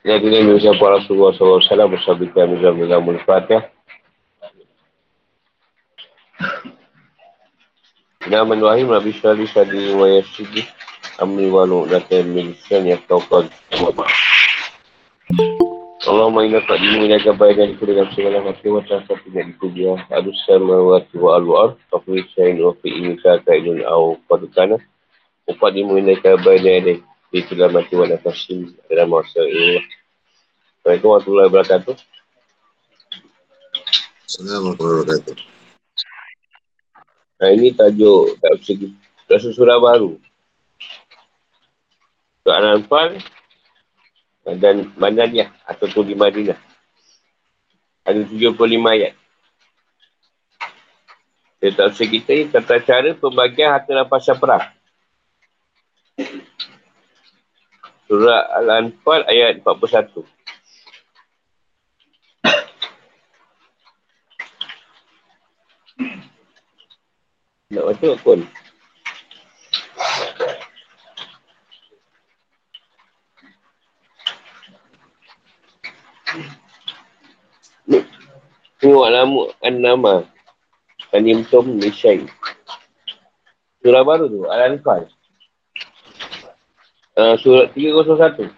Ya, kita ni ucapkan Rasulullah SAW bersabda kami dalam dalam Al-Fatihah. Nama Rahim Nabi Syari Sadi wa Yasidi Amri walu Natan Milisan yang kau kau Allah inna qadimu ila kabair dan ikut dengan segala macam macam satu yang dikubia Adus sama wa tiwa al-wa'ar Tafri syain wa fi ini ka'idun au padukana Uqadimu ila kabair segala macam wa nafasim dalam masa ini Assalamualaikum warahmatullahi wabarakatuh Assalamualaikum warahmatullahi wabarakatuh Nah ini tajuk tak segi Rasa surah baru Surah Al-Anfal dan Madaniyah ataupun di Madinah. Ada 75 ayat. Dia tak kita ni tata cara pembagian harta rampasan perang. Surah Al-Anfal ayat 41. Nak baca pun. Huwa alamu an-nama Kanimtum Nishai Surah baru tu, Al-Anfal uh, Surah 301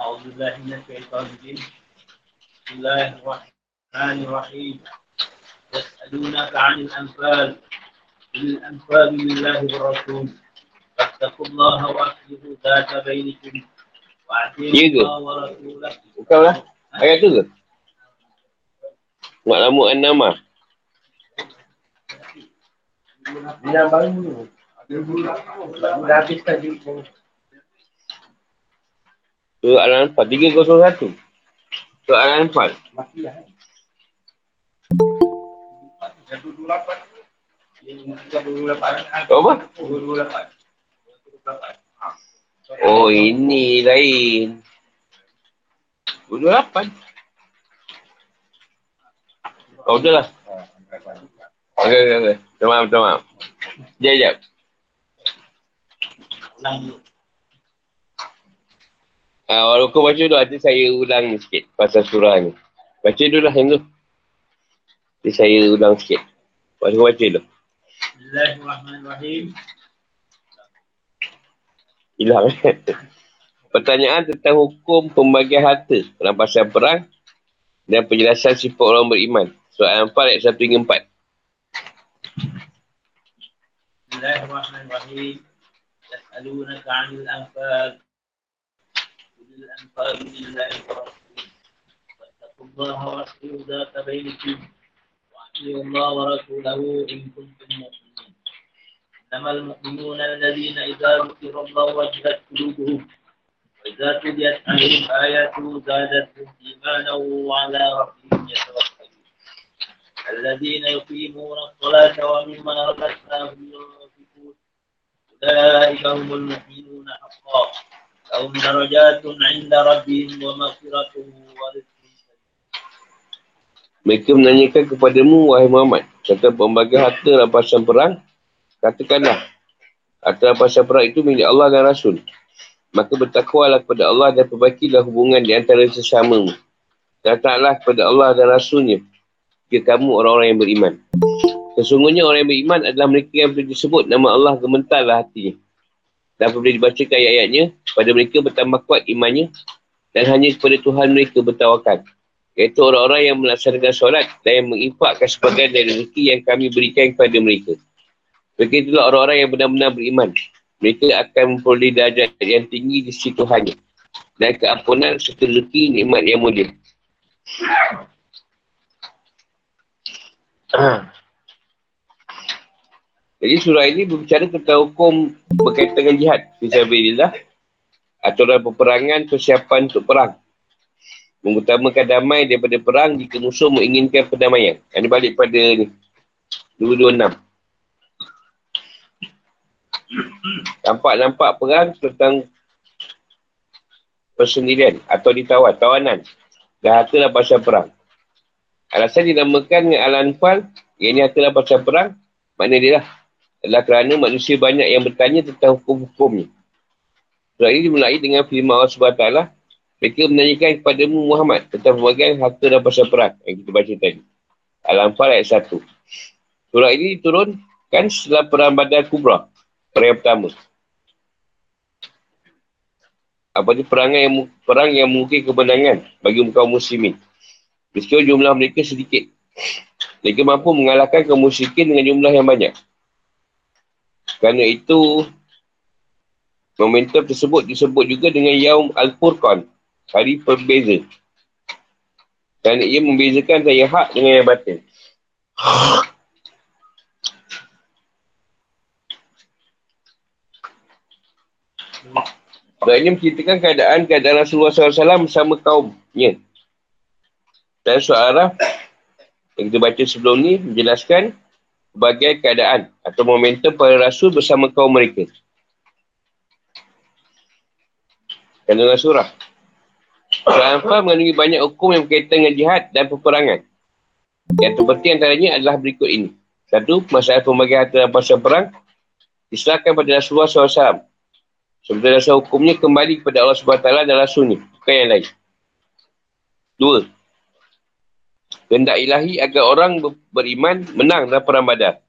أعوذ بالله من الشيطان الرجيم بسم الله الرحمن الرحيم يسألونك عن الأنفال قل الأنفال لله والرسول فاتقوا الله وأصلحوا ذات بينكم وأطيعوا Ya ke? الله ورسوله Bukan lah Ayat tu ke? Mak lamu an-nama Yang baru. Ni. Dah habis tadi. Surah Al-Anfal 301 Surah Al-Anfal dua lapan. Apa? Oh ini lain. Dulu lapan. Oh betul lah Okey okey okey Minta maaf minta maaf Sekejap sekejap ulang dulu. Ah, walau kau baca dulu, nanti saya ulang sikit pasal surah ni. Baca dulu lah yang tu. Nanti saya ulang sikit. Baca kau baca dulu. Bismillahirrahmanirrahim. Hilang kan? Pertanyaan tentang hukum pembagian harta rampasan perang dan penjelasan sifat orang beriman. Surah Al-Anfal ayat 1 hingga 4. Bismillahirrahmanirrahim. يسألونك عن الأنفال قل الأنفال لله ورسوله فاتقوا الله واصلحوا ذات بينكم وأطيعوا الله ورسوله إن كنتم مؤمنين إنما المؤمنون الذين إذا ذكر الله وجلت قلوبهم وإذا تليت عليهم آياته زادتهم إيمانا وعلى ربهم يتوكلون الذين يقيمون الصلاة ومما رزقناهم ينفقون أولئك هم المؤمنون حقا لهم درجات عند ربهم ومغفرة ورزق Mereka menanyakan kepadamu, wahai Muhammad, tentang pembagian harta rampasan perang. Katakanlah, harta rampasan perang itu milik Allah dan Rasul. Maka bertakwalah kepada Allah dan perbaikilah hubungan di antara sesamamu. Dan taatlah kepada Allah dan Rasulnya jika kamu orang-orang yang beriman. Sesungguhnya orang yang beriman adalah mereka yang disebut nama Allah gementarlah hatinya. Dan apabila dibacakan ayat-ayatnya, pada mereka bertambah kuat imannya dan hanya kepada Tuhan mereka bertawakal. Iaitu orang-orang yang melaksanakan solat dan yang menginfakkan sebagian dari rezeki yang kami berikan kepada mereka. Mereka itulah orang-orang yang benar-benar beriman. Mereka akan memperoleh darjat yang tinggi di sisi Tuhannya. Dan keampunan serta rezeki nikmat yang mulia. Jadi surah ini berbicara tentang hukum berkaitan dengan jihad. Fisabilillah. Aturan peperangan, persiapan untuk perang. Mengutamakan damai daripada perang jika musuh menginginkan perdamaian. Ini balik pada ni. 226. Nampak-nampak perang tentang persendirian atau ditawan, tawanan. Dan harta pasal perang. Alasan dinamakan dengan Al-Anfal, yang ini harta pasal perang, makna dia lah. Adalah kerana manusia banyak yang bertanya tentang hukum-hukumnya. Surat ini dimulai dengan firman Allah SWT. Mereka menanyakan kepada Muhammad tentang pembagian harta dan pasal perang yang kita baca tadi. Al-Anfal ayat 1. Surat ini diturunkan setelah perang Badar Kubra. Perang yang pertama. Apa itu perang yang, perang yang mungkin kemenangan bagi kaum muslimin. Meskipun jumlah mereka sedikit. Mereka mampu mengalahkan kaum musyrikin dengan jumlah yang banyak. Kerana itu, momentum tersebut disebut juga dengan Yaum Al-Furqan. Hari perbeza. Kerana ia membezakan saya hak dengan yang batin. Sebab ini menceritakan keadaan-keadaan Rasulullah SAW bersama kaumnya. Dan surah yang kita baca sebelum ni menjelaskan sebagai keadaan atau momentum para rasul bersama kaum mereka. Kandungan surah. Surah Anfal mengandungi banyak hukum yang berkaitan dengan jihad dan peperangan. Yang terpenting antaranya adalah berikut ini. Satu, masalah pembagian harta dan pasal perang diserahkan pada Rasulullah SAW. Sebenarnya dasar hukumnya kembali kepada Allah SWT dan Rasulnya. Bukan yang lain. Dua, Kehendak ilahi agar orang beriman menang dalam perang badar.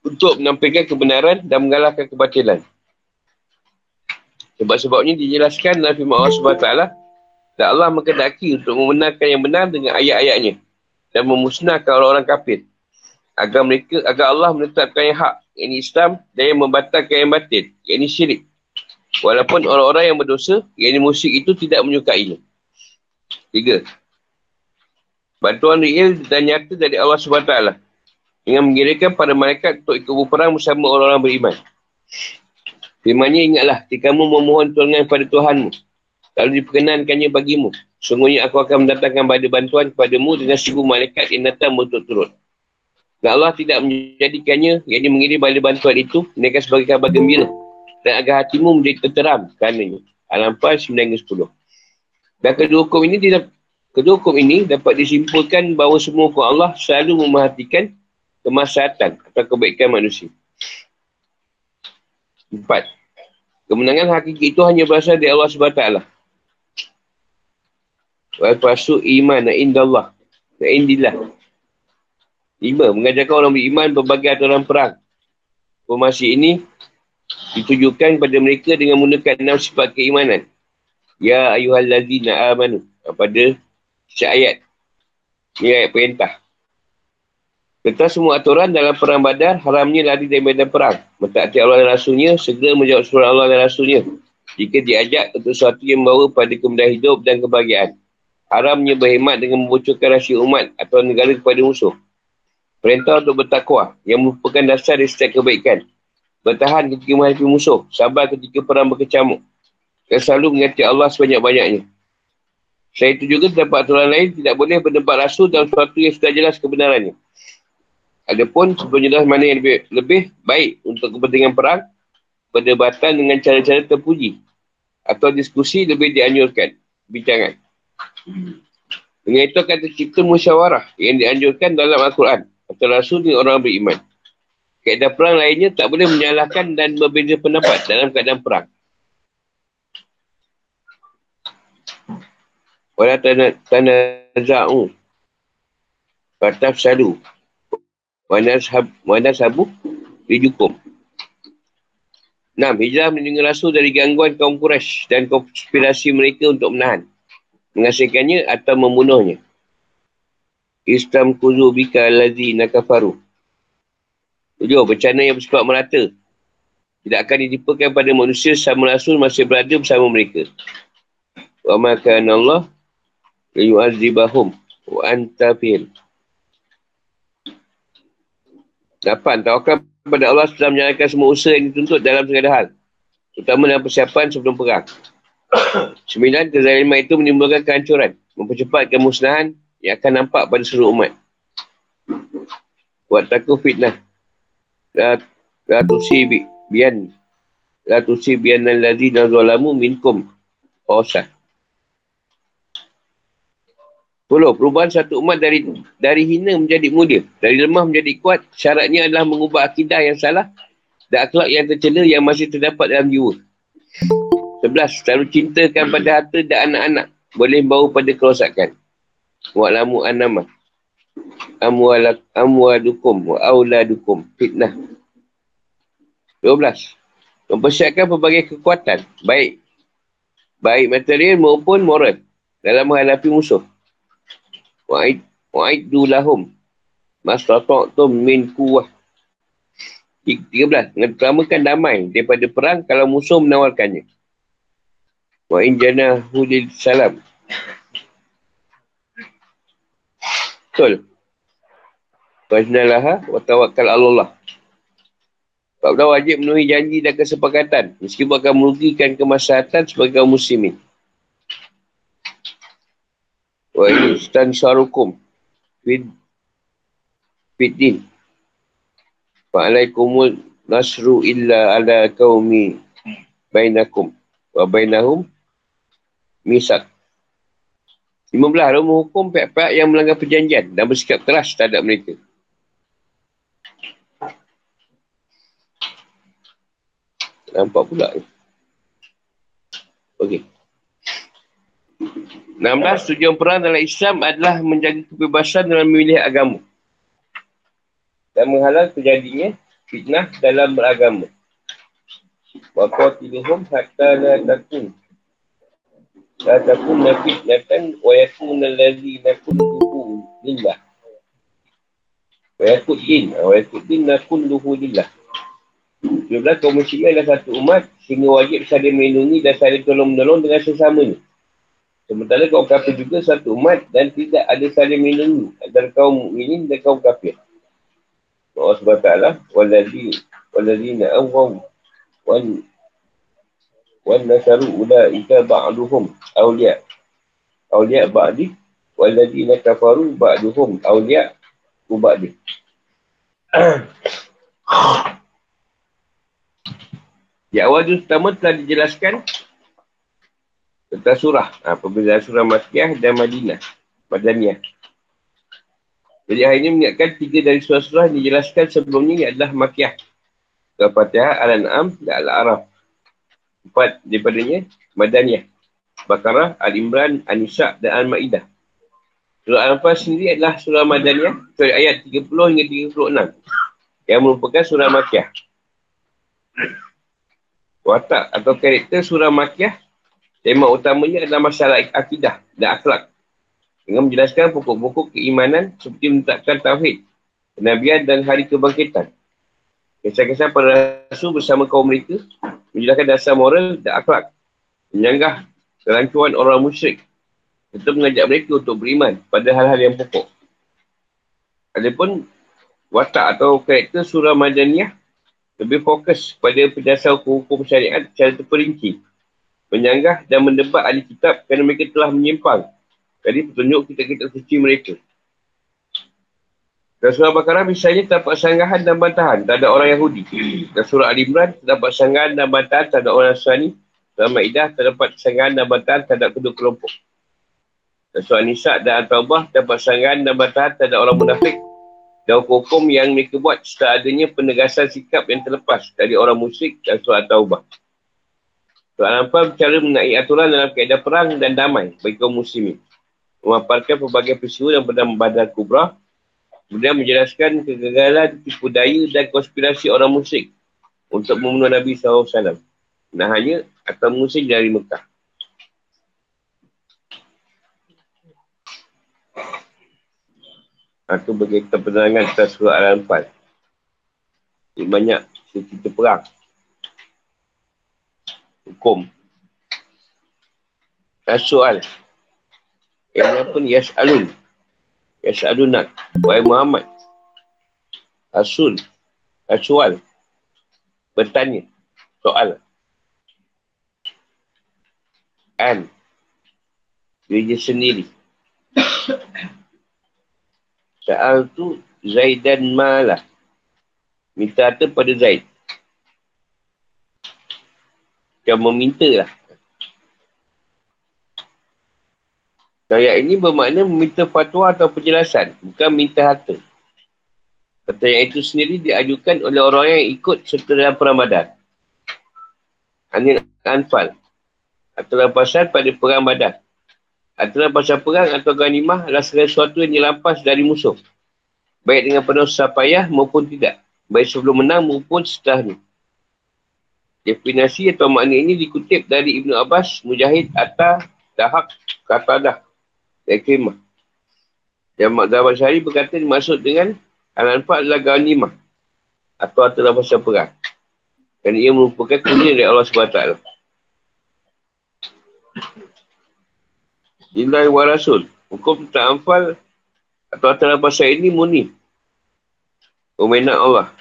Untuk menampilkan kebenaran dan mengalahkan kebatilan. Sebab-sebabnya dijelaskan dalam firman Allah SWT. Dan Allah mengendaki untuk membenarkan yang benar dengan ayat-ayatnya. Dan memusnahkan orang-orang kafir. Agar mereka, agar Allah menetapkan yang hak. Yang Islam dan yang membatalkan yang batin. Yang ini syirik. Walaupun orang-orang yang berdosa, yang ini musyrik itu tidak menyukainya. Tiga. Bantuan real dan nyata dari Allah SWT dengan mengirimkan pada mereka untuk ikut berperang bersama orang-orang beriman. Firmannya ingatlah, jika kamu memohon tolongan kepada Tuhanmu, lalu diperkenankannya bagimu, sungguhnya aku akan mendatangkan pada bantuan kepadamu dengan seribu malaikat yang datang untuk turun. Dan Allah tidak menjadikannya, yang mengirim pada bantuan itu, mereka sebagai kabar gembira. Dan agar hatimu menjadi terteram karenanya. Al-Anfal 9-10. Dan kedua hukum ini tidak Kedua hukum ini dapat disimpulkan bahawa semua hukum Allah selalu memerhatikan kemaslahatan atau kebaikan manusia. Empat. Kemenangan hakiki itu hanya berasal dari Allah SWT. Wal pasu iman na indallah. Na indillah. Lima. Mengajarkan orang beriman berbagai aturan perang. Informasi ini ditujukan kepada mereka dengan menggunakan enam sifat keimanan. Ya ayuhal lazina amanu. Pada Syak ayat. Ini ayat perintah. Tentang semua aturan dalam perang badar, haramnya lari dari medan perang. Mentaati Allah dan Rasulnya, segera menjawab surah Allah dan Rasulnya. Jika diajak untuk sesuatu yang membawa pada kemudahan hidup dan kebahagiaan. Haramnya berhemat dengan membocorkan rahsia umat atau negara kepada musuh. Perintah untuk bertakwa yang merupakan dasar dari setiap kebaikan. Bertahan ketika menghadapi musuh. Sabar ketika perang berkecamuk. Dan selalu mengingati Allah sebanyak-banyaknya. Selain itu juga terdapat aturan lain tidak boleh berdebat rasul dalam sesuatu yang sudah jelas kebenarannya. Adapun jelas mana yang lebih, lebih baik untuk kepentingan perang, perdebatan dengan cara-cara terpuji atau diskusi lebih dianjurkan. Bincangan. Dengan itu akan tercipta musyawarah yang dianjurkan dalam Al-Quran atau Rasul dengan orang beriman. Kaedah perang lainnya tak boleh menyalahkan dan berbeza pendapat dalam keadaan perang. Wala tanaza'u. Fataf salu. Wana sabu. Rijukum. Enam. Hijrah mendengar rasul dari gangguan kaum Quraisy dan konspirasi mereka untuk menahan. Mengasihkannya atau membunuhnya. Islam kuzu bika lazi nakafaru. Tujuh. Bencana yang bersifat merata. Tidak akan ditipukan pada manusia sama rasul masih berada bersama mereka. Wa makan Allah yu'adzibahum wa anta fihim. Lapan, tawakal kepada Allah setelah menjalankan semua usaha yang dituntut dalam segala hal. Terutama dalam persiapan sebelum perang. Sembilan, kezaliman itu menimbulkan kehancuran. Mempercepat kemusnahan yang akan nampak pada seluruh umat. Buat takut fitnah. La, la tusi bi, bian. La tusi bian al-ladhi nazalamu minkum. Osah. Puluh, perubahan satu umat dari dari hina menjadi mulia. Dari lemah menjadi kuat. Syaratnya adalah mengubah akidah yang salah dan akhlak yang tercela yang masih terdapat dalam jiwa. Sebelas, selalu cintakan pada harta dan anak-anak. Boleh bawa pada kerosakan. Wa'lamu anama. Amwalukum wa awladukum. Fitnah. Dua belas. Mempersiapkan pelbagai kekuatan. Baik. Baik material maupun moral. Dalam menghadapi musuh. Wa'id, wa'iddu lahum. Masrata'tum min kuwah. 13. Mengetamakan damai daripada perang kalau musuh menawarkannya. Wa'in jana hudil salam. Betul. Fajnalaha wa tawakkal Allah. Sebab wajib memenuhi janji dan kesepakatan. Meskipun akan merugikan kemaslahatan sebagai kaum muslimin. Wa instan syarukum. Fid. Fiddin. Fa'alaikumul nasru illa ala kaumi bainakum. Wa bainahum misak. 15. Lalu menghukum pihak-pihak yang melanggar perjanjian dan bersikap keras terhadap mereka. Nampak pula ni. Okey. 16. Tujuan perang dalam Islam adalah menjaga kebebasan dalam memilih agama. Dan menghalang terjadinya fitnah dalam beragama. Waqatilihum hatta la takun. La takun na fitnatan wa yakun alladhi nakun luhu lillah. Wa yakun din. Wa yakun din nakun luhu lillah. 17 kaum muslimin adalah satu umat sehingga wajib saling melindungi dan saling tolong-menolong dengan sesamanya. Sementara kaum kafir juga satu umat dan tidak ada saling melindungi. Antara kaum mukminin dan kaum kafir. Allah SWT waladhi waladhina awwaw wan wan nasaru ulaika ba'duhum awliya. Awliya ba'di waladhina kafaru ba'duhum awliya ba'di. Di awal juz pertama telah dijelaskan tentang surah. Ha, perbezaan surah Makkiyah dan Madinah. Madaniyah. Jadi hari ini mengingatkan tiga dari surah-surah yang dijelaskan sebelumnya ini adalah Makkiyah. Al-Fatihah, Al-An'am dan Al-Araf. Empat daripadanya Madaniyah. Bakarah, Al-Imran, An-Nisa' dan Al-Ma'idah. Surah Al-Anfal sendiri adalah surah Madaniyah. Sorry, ayat 30 hingga 36. Yang merupakan surah Makkiyah watak atau karakter surah Makiyah, tema utamanya adalah masalah akidah dan akhlak. Dengan menjelaskan pokok-pokok keimanan seperti menetapkan tauhid, kenabian dan hari kebangkitan. Kisah-kisah para rasul bersama kaum mereka menjelaskan dasar moral dan akhlak. Menyanggah kerancuan orang musyrik. Untuk mengajak mereka untuk beriman pada hal-hal yang pokok. Adapun watak atau karakter surah Madaniyah lebih fokus pada penjelasan hukum-hukum syariat secara terperinci. Menyanggah dan mendebat ahli kitab kerana mereka telah menyimpang dari petunjuk kitab-kitab suci mereka. Dan surah Al-Baqarah misalnya terdapat sanggahan dan bantahan terhadap orang Yahudi. Dan surah Al-Imran terdapat sanggahan dan bantahan terhadap orang Nasrani. Surah Ma'idah terdapat sanggahan dan bantahan terhadap kedua kelompok. Dan surah Nisa dan Al-Tawbah terdapat sanggahan dan bantahan terhadap orang munafik dan hukum yang mereka buat setelah adanya penegasan sikap yang terlepas dari orang musyrik dan surat taubah. Surah Al-Anfal bercara mengenai aturan dalam keadaan perang dan damai bagi kaum muslimin. Memaparkan pelbagai peristiwa yang bernama Badar Kubra. Kemudian menjelaskan kegagalan, tipu daya dan konspirasi orang musyrik untuk membunuh Nabi SAW. Nah hanya atau musyrik dari Mekah. Itu bagi kita penerangan atas surah Al-Anfal. Banyak cerita perang. Hukum. Soal. Yang apa ni? Yas'alun. Yas'alunak. Wahai Muhammad. Asul. Asual. Bertanya. Soal. An. Diri sendiri. Sa'al tu Zaidan malah. Minta harta pada Zaid. Dia meminta lah. Ayat ini bermakna meminta fatwa atau penjelasan. Bukan minta harta. Pertanyaan itu sendiri diajukan oleh orang yang ikut serta dalam perang badar. Anil Anfal. Atau rampasan pada perang badar. Atau rampasan perang atau ganimah adalah segala sesuatu yang dilampas dari musuh. Baik dengan penuh susah payah maupun tidak. Baik sebelum menang maupun setelah ini. Definasi atau makna ini dikutip dari Ibn Abbas, Mujahid, Atta, Dahak, Katadah, Krimah. Dan Makzabah Syari berkata dimaksud dengan Al-Anfal adalah Ghanimah atau harta pasal perang. Dan ia merupakan kurnia dari Allah SWT. Inilah wa Rasul. Hukum tentang Anfal atau harta pasal ini murni. Umenat Allah.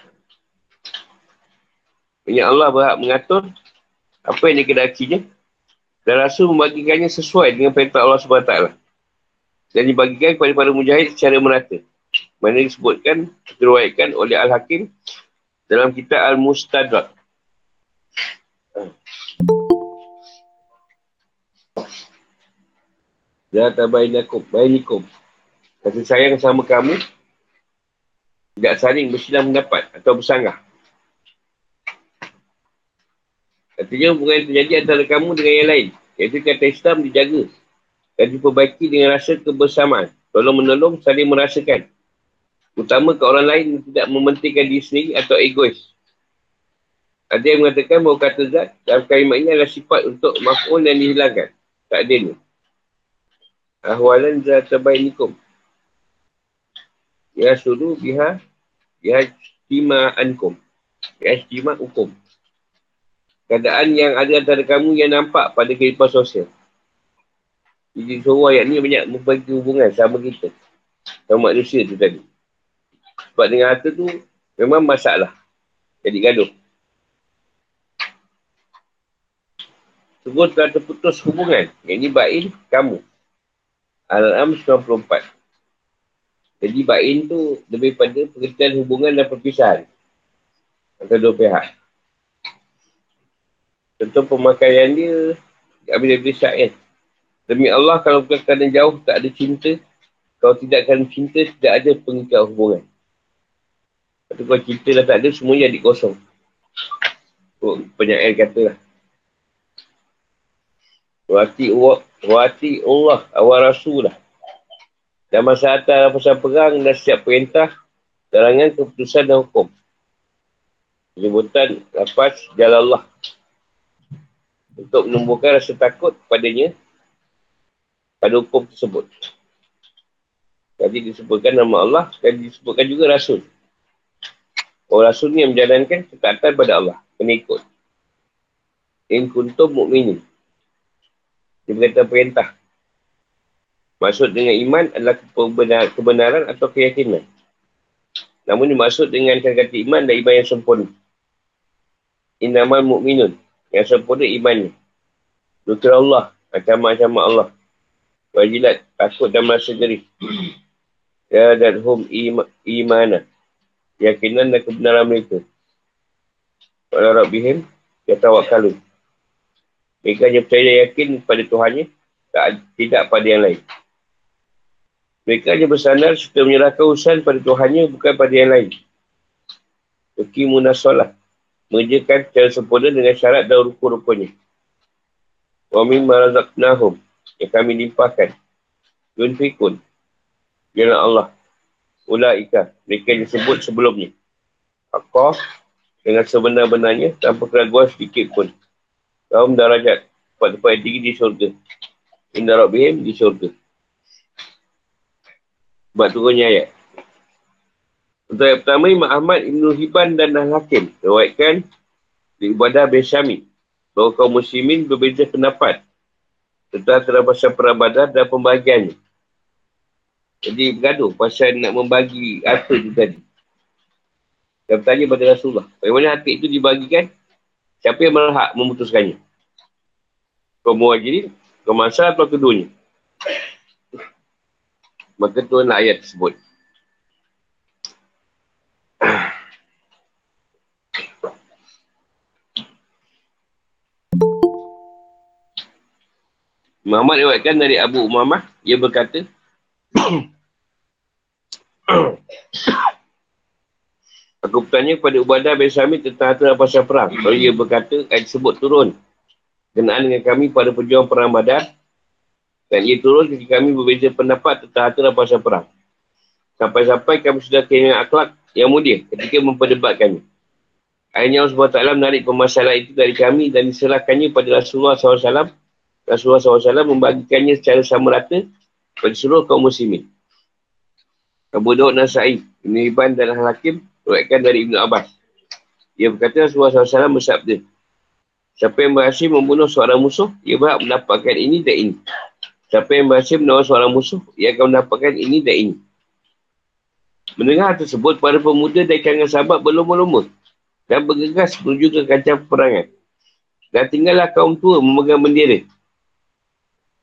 Banyak Allah berhak mengatur apa yang dikedakinya dan Rasul membagikannya sesuai dengan perintah Allah SWT. Dan dibagikan kepada para mujahid secara merata. Mana disebutkan, diriwayatkan oleh Al-Hakim dalam kitab Al-Mustadrak. Ya tabainakum, bainikum. Kasih sayang sama kamu, tidak saling bersilang mendapat atau bersanggah. Artinya hubungan yang terjadi antara kamu dengan yang lain. Iaitu kata Islam dijaga dan diperbaiki dengan rasa kebersamaan. Tolong menolong saling merasakan. Utama ke orang lain yang tidak mementingkan diri sendiri atau egois. Ada yang mengatakan bahawa kata zat dalam kalimat ini adalah sifat untuk maf'ul yang dihilangkan. Tak ada ni. Ahwalan zat terbainikum. Ya suruh biha ya ankum. Ya ukum keadaan yang ada antara kamu yang nampak pada kehidupan sosial. Jadi suruh ayat ni banyak membagi hubungan sama kita. Sama manusia tu tadi. Sebab dengan harta tu memang masalah. Jadi gaduh. Terus telah terputus hubungan. Yang ni Ba'in, kamu. Al-Am 94. Jadi Ba'in tu lebih pada pengertian hubungan dan perpisahan. Antara dua pihak. Contoh pemakaian dia, Abi Nabi Syair. Demi Allah, kalau bukan kerana jauh, tak ada cinta. Kalau tidak kerana cinta, tidak ada pengikat hubungan. Lepas kalau cinta dah tak ada, semuanya jadi kosong. Oh, penyair kata lah. Wati wati Allah, awal Rasul lah. Dan masa atas pasal perang dan setiap perintah, terangan keputusan dan hukum. Penyebutan lepas jalan Allah untuk menumbuhkan rasa takut padanya pada hukum tersebut. Jadi disebutkan nama Allah dan disebutkan juga Rasul. Orang Rasul ni yang menjalankan ketaatan pada Allah, pengikut. In kuntum mu'minin. Dia berkata perintah. Maksud dengan iman adalah kebenaran atau keyakinan. Namun dimaksud dengan kata iman dan iman yang sempurna. Inamal mu'minun. Yang sempurna imannya. Lukir Allah. Macam-macam Allah. Wajilat. Takut dan merasa geri. Ya dan hum ima, imana. Yakinan dan kebenaran mereka. Walau Rabbihim. Ya tawakkalun. Mereka hanya percaya yakin pada Tuhannya. Tak, tidak pada yang lain. Mereka hanya bersandar serta menyerahkan usaha pada Tuhannya bukan pada yang lain. Yukimunah solat mengerjakan secara sempurna dengan syarat dan rukun-rukunnya. Wa min marazaqnahum yang kami limpahkan. Yunfikun. Ialah Allah. Ulaika. Mereka yang disebut sebelumnya. Apa dengan sebenar-benarnya tanpa keraguan sedikit pun. Kaum darajat. Tempat-tempat yang tinggi di syurga. Inna Rabbihim di syurga. Sebab turunnya ayat. Untuk yang pertama, Imam Ahmad, Ibn Hibban dan Al-Hakim. Terwaitkan di ibadah bin Syami. Bahawa kaum muslimin berbeza pendapat. Tentang perang badar dan pembahagiannya. Jadi bergaduh pasal nak membagi harta tu tadi. Dan bertanya pada Rasulullah. Bagaimana harta itu dibagikan? Siapa yang berhak memutuskannya? Kaum muhajirin, kaum masyarakat atau keduanya? Maka tuan ayat tersebut. Muhammad lewatkan dari Abu Umamah Ia berkata, Aku bertanya kepada Ubadah bin Samit tentang harta pasal perang. Lalu ia berkata, ayat tersebut turun. Kenaan dengan kami pada perjuangan perang badar. Dan ia turun ketika kami berbeza pendapat tentang harta pasal perang. Sampai-sampai kami sudah kehilangan akhlak yang mulia ketika memperdebatkannya. Akhirnya Allah SWT menarik permasalahan itu dari kami dan diserahkannya pada Rasulullah SAW. Rasulullah SAW membagikannya secara sama rata pada seluruh kaum muslimin. Abu Daud Nasai, Ibn Iban dan Al-Hakim berkaitan dari Ibn Abbas. Ia berkata Rasulullah SAW bersabda, Siapa yang berhasil membunuh seorang musuh, ia berhak mendapatkan ini dan ini. Siapa yang berhasil menolong seorang musuh, ia akan mendapatkan ini dan ini. Mendengar tersebut, para pemuda dari kalangan sahabat berlomba-lomba dan bergegas menuju ke kancah peperangan. Dan tinggallah kaum tua memegang bendera.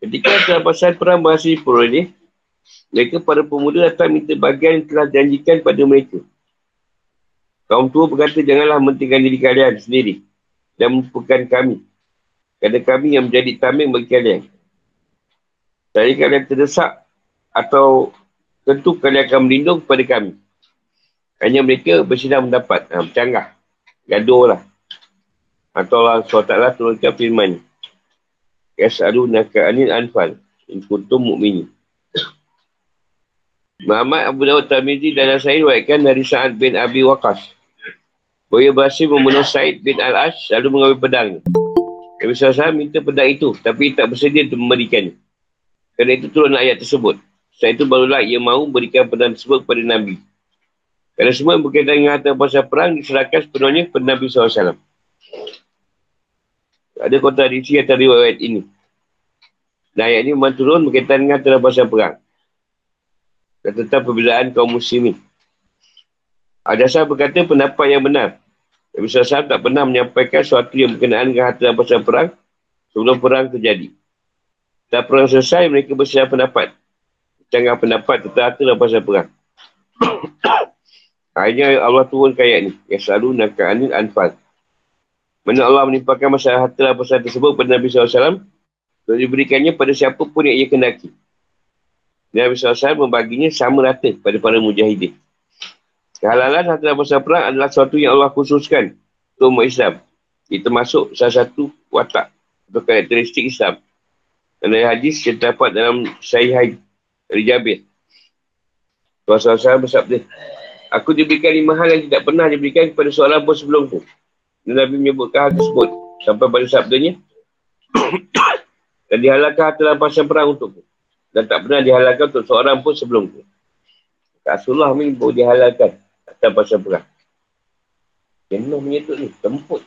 Ketika terlepasan perang berhasil diperoleh, mereka para pemuda datang minta bagian yang telah janjikan pada mereka. Kaum tua berkata, janganlah mentingkan diri kalian sendiri dan melupakan kami. Kerana kami yang menjadi tameng bagi kalian. Jadi kalian terdesak atau tentu kalian akan melindung kepada kami. Hanya mereka bersidang mendapat. Ha, bercanggah. Gaduh lah. Atau Allah SWT turunkan firman. Yas'alu naka anil anfal. In kuntum mu'mini. Muhammad Abu Dawud Tamizi dan Nasa'i waikkan dari Sa'ad bin Abi Waqas. Boya berhasil membunuh Said bin Al-Ash lalu mengambil pedang. Nabi SAW minta pedang itu tapi tak bersedia untuk memberikannya. Kerana itu turun ayat tersebut. Setelah itu barulah ia mahu berikan pedang tersebut kepada Nabi. Kerana semua yang berkaitan dengan harta pasal perang diserahkan sepenuhnya kepada Nabi SAW. Ada kontradiksi antara riwayat ini. Dan ayat ini memang turun berkaitan dengan harta pasal perang dan tentang perbezaan kaum muslimin. Adasah berkata pendapat yang benar. Nabi SAW tak pernah menyampaikan sesuatu yang berkenaan dengan harta dan perang sebelum perang terjadi. Dan perang selesai, mereka bersiap pendapat. Jangan pendapat tentang harta dan perang. Akhirnya Allah turun ayat ni. Yang selalu nak anil anfal. Mana Allah menimpakan masalah harta dan tersebut kepada Nabi SAW untuk diberikannya pada siapa pun yang ia kendaki. Nabi SAW membaginya sama rata pada para mujahidin. Kehalalan harta dan perang adalah sesuatu yang Allah khususkan untuk umat Islam. Itu masuk salah satu watak atau karakteristik Islam. Dan dari hadis yang terdapat dalam Sahih dari Jabir. Rasulullah SAW bersabda, Aku diberikan lima hal yang tidak pernah diberikan kepada seorang pun sebelum tu. Dan Nabi menyebutkan hal tersebut. Sampai pada sabdanya. Dan dihalalkan harta dan perang untukku dan tak pernah dihalalkan untuk seorang pun sebelum tu. Rasulullah ni pun dihalalkan atas pasal perang. Jenuh menyetut ni, temput.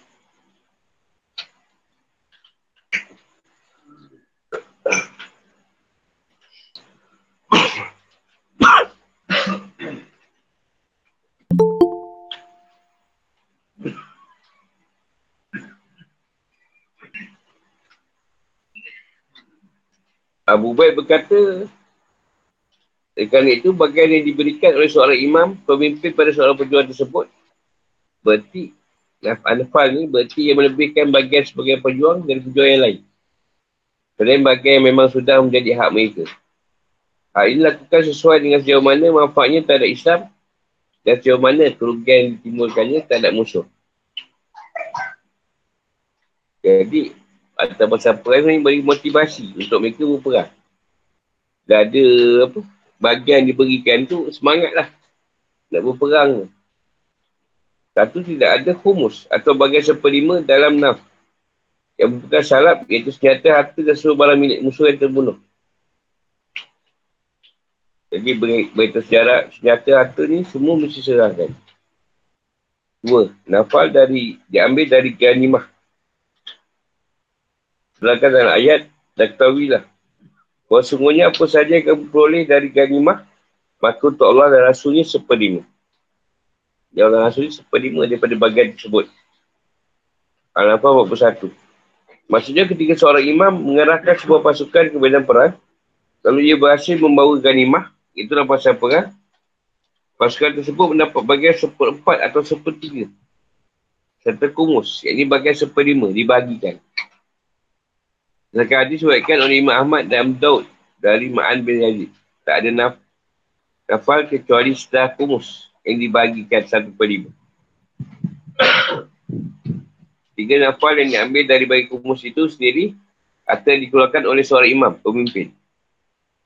Abu Baid berkata, kerana itu bagian yang diberikan oleh seorang imam, pemimpin pada seorang perjuangan tersebut, berarti, Anfal ni berarti ia melebihkan bagian sebagai pejuang dari pejuang yang lain. Selain bagian yang memang sudah menjadi hak mereka. Hal ini lakukan sesuai dengan sejauh mana manfaatnya terhadap Islam dan sejauh mana kerugian yang ditimbulkannya terhadap musuh. Jadi, atau pasal perang ni beri motivasi untuk mereka berperang. Dah ada apa, bagian diberikan tu semangatlah nak berperang. Satu tidak ada humus atau bagian seperlima dalam naf. Yang bukan salap iaitu senjata harta dan seluruh barang milik musuh yang terbunuh. Jadi berita sejarah senjata harta ni semua mesti serahkan. Dua, nafal dari diambil dari ganimah Sedangkan dalam ayat, dah ketahuilah. Bahawa semuanya apa saja yang kamu peroleh dari ganimah, maka untuk Allah dan Rasulnya seperlima. Ya Allah Rasulnya seperlima daripada bagian tersebut. Al-Anfal 41. Maksudnya ketika seorang imam mengerahkan sebuah pasukan ke medan perang, lalu ia berhasil membawa ganimah, itulah pasal perang, pasukan tersebut mendapat bagian seperempat atau sepertiga. Serta kumus, yang ini bagian seperlima, dibagikan. Sedangkan hadis diwakilkan oleh Imam Ahmad dan Daud dari Ma'an bin Yazid. Tak ada naf nafal kecuali setelah kumus yang dibagikan satu per lima. Tiga nafal yang diambil dari bagi kumus itu sendiri atau dikeluarkan oleh seorang imam, pemimpin.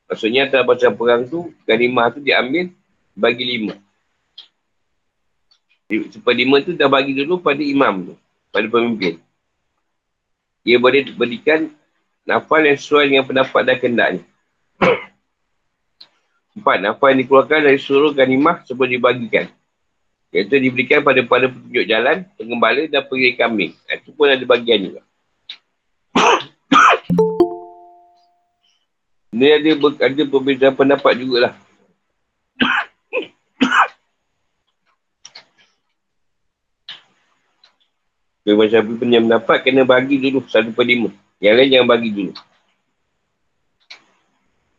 Maksudnya atas pasal perang tu, ganimah tu diambil bagi lima. Seperlima tu dah bagi dulu pada imam tu, pada pemimpin. Ia boleh berikan nafal yang sesuai dengan pendapat dan kendaknya. Empat, nafal yang dikeluarkan dari seluruh ganimah sebelum dibagikan. Iaitu diberikan pada pada petunjuk jalan, pengembala dan pengiri kambing. Itu pun ada bagian juga. Ini ada, ada perbezaan pendapat jugalah. Imam Syafi'i punya pendapat kena bagi dulu satu per lima. Yang lain jangan bagi dulu.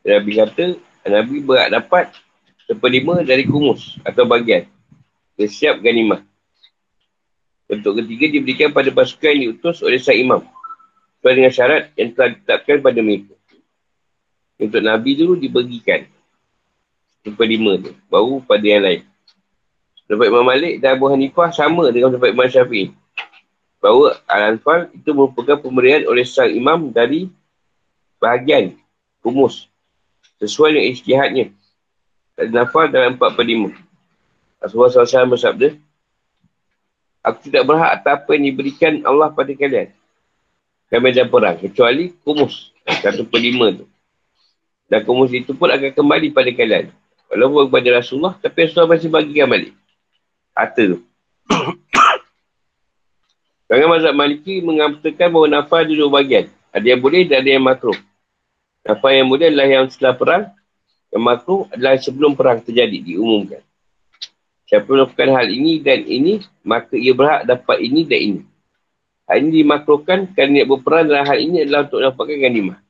Nabi kata, Nabi berat dapat seperlima dari kumus atau bagian. Kesiap ganimah. Untuk ketiga diberikan pada pasukan yang diutus oleh Syed Imam. Sesuai dengan syarat yang telah ditetapkan pada mereka. Untuk Nabi dulu dibagikan. Seperlima tu. Baru pada yang lain. Dapat Imam Malik dan Abu Hanifah sama dengan dapat Imam Syafi'i bahawa Al-Anfal itu merupakan pemberian oleh sang imam dari bahagian kumus sesuai dengan istihadnya Al-Anfal dalam 4 per 5 Rasulullah SAW bersabda Aku tidak berhak atas apa yang diberikan Allah pada kalian. Kami medan perang kecuali kumus satu per 5 tu. Dan kumus itu pun akan kembali pada kalian. Walaupun kepada Rasulullah tapi Rasulullah masih bagikan balik. Harta tu Kerana mazhab maliki mengatakan bahawa nafal ada dua bagian. Ada yang boleh dan ada yang makruh. Nafal yang boleh adalah yang setelah perang. Yang makruh adalah sebelum perang terjadi, diumumkan. Siapa melakukan hal ini dan ini, maka ia berhak dapat ini dan ini. Hal ini dimakruhkan kerana niat berperang dalam hal ini adalah untuk dapatkan ganimah.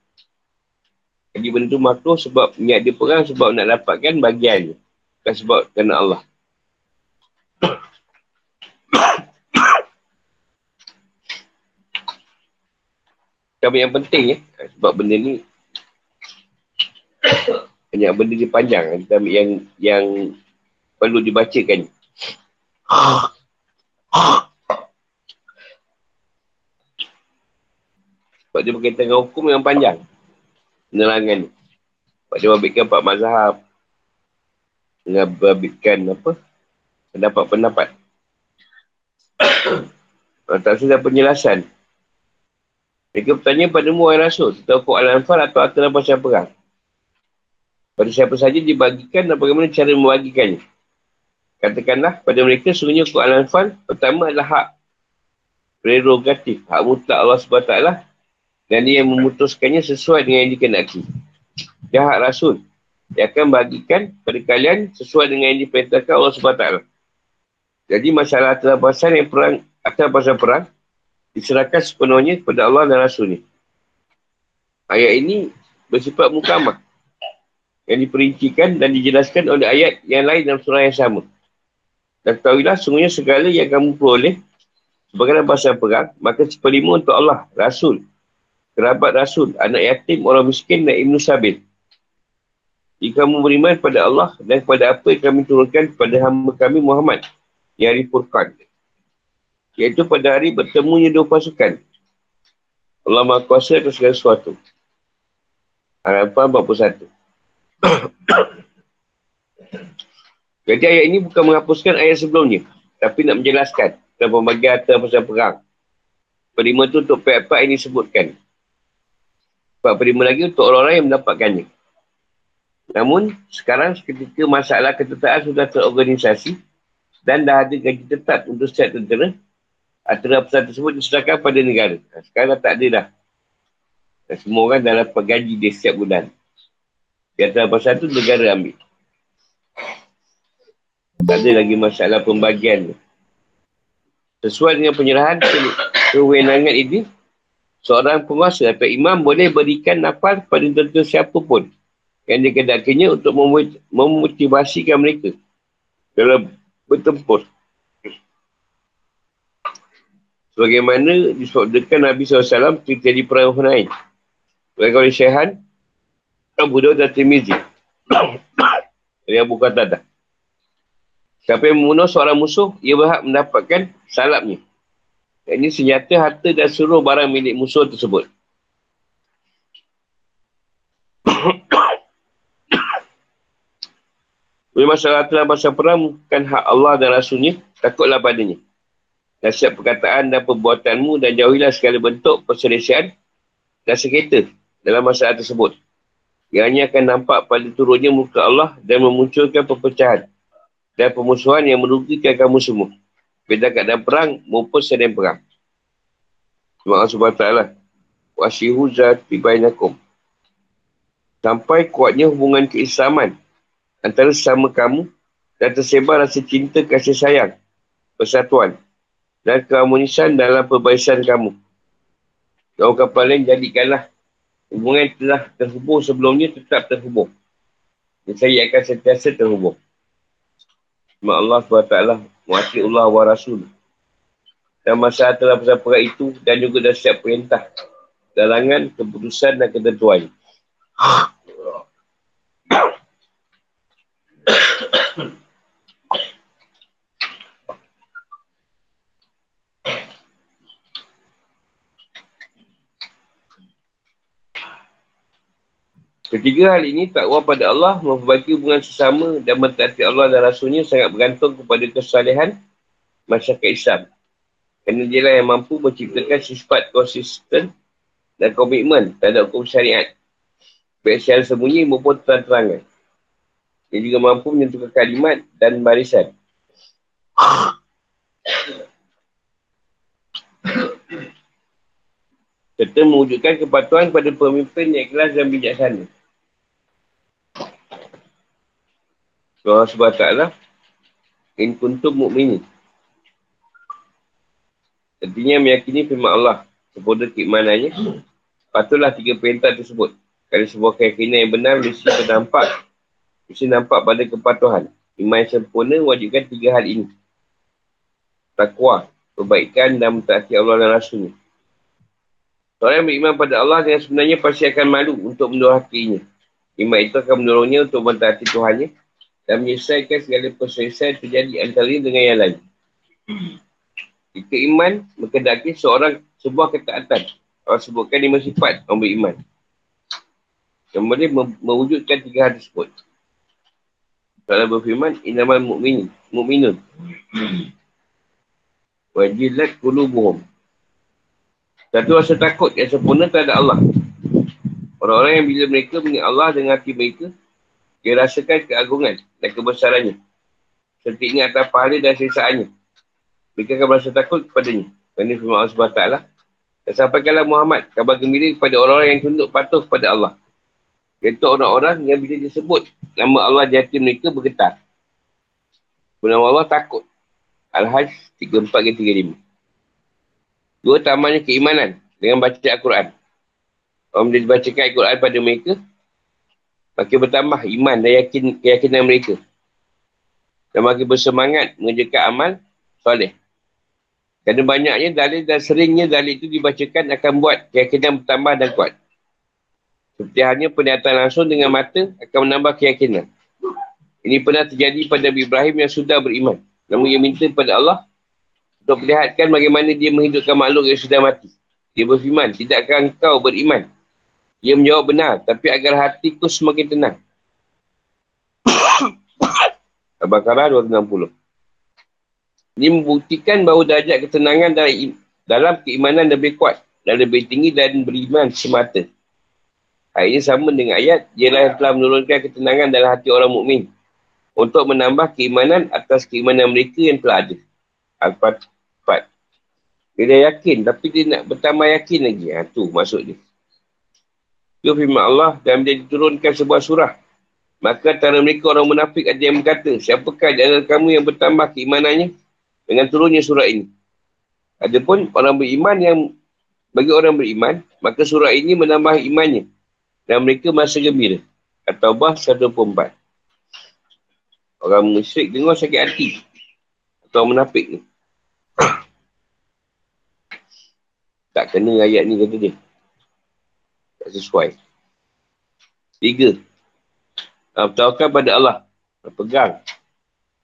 Jadi benda itu makruh sebab niat dia perang sebab nak dapatkan bagiannya. Bukan sebab kerana Allah. Tapi yang penting ya, sebab benda ni banyak benda dia panjang kita ambil yang yang perlu dibacakan. Sebab dia berkaitan dengan hukum yang panjang. Penerangan ni. Sebab dia membabitkan empat mazhab. Dengan membabitkan apa? Pendapat-pendapat. Tak sudah penjelasan. Mereka bertanya pada mu Rasul, hukum Al-Anfal atau harta rampasan perang. Pada siapa saja dibagikan dan bagaimana cara membagikannya. Katakanlah pada mereka sungguhnya hukum Al-Anfal pertama adalah hak prerogatif, hak mutlak Allah SWT dan dia yang memutuskannya sesuai dengan yang dikenaki. Dia hak Rasul. Dia akan bagikan pada kalian sesuai dengan yang diperintahkan Allah SWT. Jadi masalah terapasan yang perang, atau pasal perang, diserahkan sepenuhnya kepada Allah dan Rasul ni. Ayat ini bersifat mukamah yang diperincikan dan dijelaskan oleh ayat yang lain dalam surah yang sama. Dan ketahuilah sungguhnya segala yang kamu peroleh sebagai bahasa perang, maka seperlima untuk Allah, Rasul, kerabat Rasul, anak yatim, orang miskin dan Ibn Sabil. Jika kamu beriman kepada Allah dan kepada apa yang kami turunkan kepada hamba kami Muhammad, yang hari Furqan. Iaitu pada hari bertemunya dua pasukan. Allah Maha Kuasa atas segala sesuatu. Harapan 41. Jadi ayat ini bukan menghapuskan ayat sebelumnya. Tapi nak menjelaskan tentang pembagian harta pasal perang. Perlima itu untuk pihak-pihak ini sebutkan. Sebab perlima lagi untuk orang-orang yang mendapatkannya. Namun, sekarang ketika masalah ketetaan sudah terorganisasi dan dah ada gaji tetap untuk setiap tentera, aturan pesan tersebut diserahkan pada negara. Sekarang tak ada dah. Dan semua orang dah dapat gaji dia setiap bulan. Di antara pasal tu negara ambil. Tak ada lagi masalah pembagian. Sesuai dengan penyerahan kewenangan ini, seorang penguasa atau imam boleh berikan nafal kepada tentu siapa pun yang dikedakinya untuk memotivasikan mereka dalam bertempur. Sebagaimana disebutkan Nabi SAW ketika di perang Hunain. Bagaimana oleh Syekhan, Abu Dawud dan Timizi. Dari Abu Qatadah. Siapa yang membunuh seorang musuh, ia berhak mendapatkan salapnya. Ini senjata, harta dan seluruh barang milik musuh tersebut. Bila masalah dalam masa perang bukan hak Allah dan Rasulnya, takutlah padanya. Dan siap perkataan dan perbuatanmu dan jauhilah segala bentuk perselesian dan sekitar dalam masalah tersebut. Yang hanya akan nampak pada turunnya muka Allah dan memunculkan perpecahan dan pemusuhan yang merugikan kamu semua. Beda keadaan perang maupun sedang perang. Terima kasih SWT. Wasihu zati bainakum. Sampai kuatnya hubungan keislaman antara sesama kamu dan tersebar rasa cinta kasih sayang, persatuan dan keharmonisan dalam perbaikan kamu. Kau kapal lain jadikanlah hubungan telah terhubung sebelumnya tetap terhubung. Dan saya akan sentiasa terhubung. Terima Allah SWT, muati Allah wa Rasul. Dan masa telah perang itu dan juga dah siap perintah. Galangan, keputusan dan ketentuan. Ketiga hal ini takwa pada Allah memperbaiki hubungan sesama dan mentaati Allah dan Rasulnya sangat bergantung kepada kesalahan masyarakat Islam. Kerana dia lah yang mampu menciptakan sifat konsisten dan komitmen terhadap hukum syariat. Baik secara sembunyi maupun terang-terangan. Dia juga mampu menentukan kalimat dan barisan. Serta mewujudkan kepatuhan kepada pemimpin yang ikhlas dan bijaksana. Allah SWT In kuntum mu'mini Artinya meyakini firman Allah Sempurna keimanannya Patutlah tiga perintah tersebut. Kerana sebuah keyakinan yang benar Mesti terdampak Mesti nampak pada kepatuhan. Iman sempurna wajibkan tiga hal ini. Takwa Perbaikan dan mentaati Allah dan Rasulnya. Orang yang beriman pada Allah Yang sebenarnya pasti akan malu Untuk mendorhakinya Iman itu akan mendorongnya Untuk mentaati Tuhannya dan menyelesaikan segala perselesaian terjadi antara dengan yang lain. Jika iman mengendaki seorang sebuah ketaatan. Allah sebutkan lima sifat orang beriman. Boleh mewujudkan tiga hal tersebut. Kalau berfirman, inamal mu'min, mu'minun. Wajilat kulubuhum. Satu rasa takut yang sempurna terhadap Allah. Orang-orang yang bila mereka mengingat Allah dengan hati mereka, dia rasakan keagungan dan kebesarannya. Serta ingat atas pahala dan sesaannya. Mereka akan merasa takut kepadanya. Kerana firman Allah SWT. Dan sampaikanlah Muhammad kabar gembira kepada orang-orang yang tunduk patuh kepada Allah. Iaitu orang-orang yang bila disebut nama Allah di hati mereka bergetar. Bernama Allah takut. Al-Hajj 34-35. Dua tamannya keimanan dengan baca Al-Quran. Orang bila dibacakan Al-Quran pada mereka, makin bertambah iman dan yakin keyakinan mereka. Dan makin bersemangat mengerjakan amal soleh. Kerana banyaknya dalil dan seringnya dalil itu dibacakan akan buat keyakinan bertambah dan kuat. Seperti hanya pernyataan langsung dengan mata akan menambah keyakinan. Ini pernah terjadi pada Nabi Ibrahim yang sudah beriman. Namun ia minta kepada Allah untuk perlihatkan bagaimana dia menghidupkan makhluk yang sudah mati. Dia berfirman, tidakkah engkau beriman ia menjawab benar, tapi agar hatiku semakin tenang. Al-Baqarah 260. Ini membuktikan bahawa darjat ketenangan dalam keimanan lebih kuat dan lebih tinggi dan beriman semata. Ayat ini sama dengan ayat, ialah yang telah menurunkan ketenangan dalam hati orang mukmin untuk menambah keimanan atas keimanan mereka yang telah ada. Al-Fatihah. Dia yakin, tapi dia nak bertambah yakin lagi. Ha, tu maksud dia. Itu firman Allah dan dia diturunkan sebuah surah. Maka antara mereka orang munafik ada yang berkata, siapakah di antara kamu yang bertambah keimanannya dengan turunnya surah ini? Adapun orang beriman yang bagi orang beriman, maka surah ini menambah imannya dan mereka masa gembira. At-Taubah 124. Orang musyrik dengar sakit hati. Atau munafik ni. tak kena ayat ni kata dia tak sesuai. Tiga. Bertawakal pada Allah. Berpegang.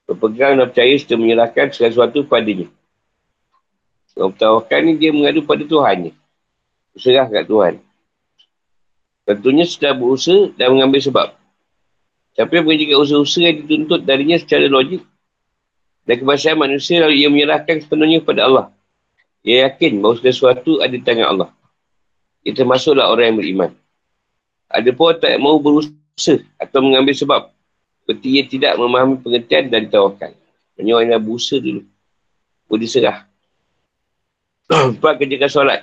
Berpegang dan percaya serta menyerahkan segala sesuatu padanya. Orang bertawakal ni dia mengadu pada Tuhan ni. Berserah kat Tuhan. Tentunya setelah berusaha dan mengambil sebab. Yang mengerjakan usaha-usaha yang dituntut darinya secara logik dan kebahagiaan manusia lalu ia menyerahkan sepenuhnya kepada Allah. Ia yakin bahawa sesuatu ada di tangan Allah. Ia termasuklah orang yang beriman. Ada pun tak mahu berusaha atau mengambil sebab. Seperti ia tidak memahami pengertian dan tawakal. Hanya orang yang berusaha dulu. Boleh diserah. Empat, kerjakan solat.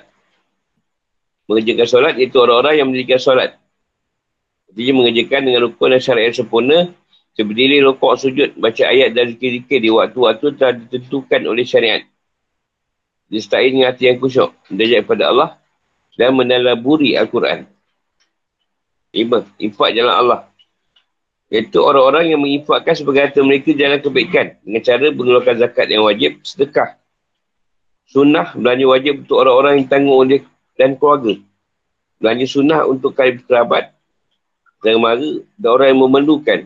Mengerjakan solat iaitu orang-orang yang mendirikan solat. Dia mengerjakan dengan rukun dan syarat yang sempurna. Seberdiri rokok sujud, baca ayat dan zikir-zikir di waktu-waktu telah ditentukan oleh syariat. Disertai dengan hati yang kusyuk. Mendadak kepada Allah dan menalaburi Al-Quran. Lima, infak jalan Allah. Iaitu orang-orang yang menginfakkan sebagai harta mereka jalan kebaikan dengan cara mengeluarkan zakat yang wajib, sedekah. Sunnah belanja wajib untuk orang-orang yang tanggung oleh dan keluarga. Belanja sunnah untuk kali kerabat dan mara dan orang yang memerlukan.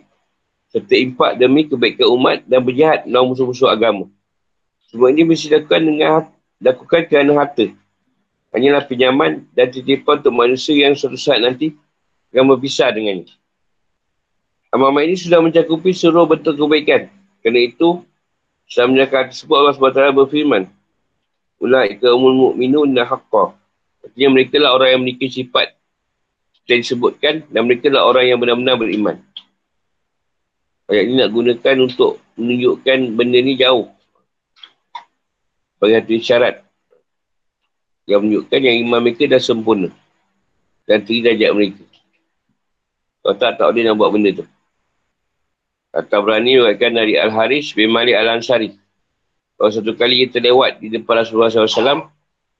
Serta impak demi kebaikan umat dan berjahat dalam musuh-musuh agama. Semua ini mesti dilakukan dengan lakukan kerana harta. Hanyalah pinjaman dan titipan untuk manusia yang suatu saat nanti akan berpisah dengannya. Amal-amal ini sudah mencakupi seluruh bentuk kebaikan. Kerana itu, setelah menyatakan tersebut Allah SWT berfirman, Ulaika umul mu'minun dan haqqa. Artinya mereka lah orang yang memiliki sifat yang disebutkan dan mereka lah orang yang benar-benar beriman. Ayat ini nak gunakan untuk menunjukkan benda ni jauh. Bagi satu syarat yang menunjukkan yang iman mereka dah sempurna dan tinggi darjat mereka. Kalau tak, tak boleh nak buat benda tu. Kata berani berkata dari Al-Haris bin Malik Al-Ansari. Kalau satu kali ia terlewat di depan Rasulullah SAW,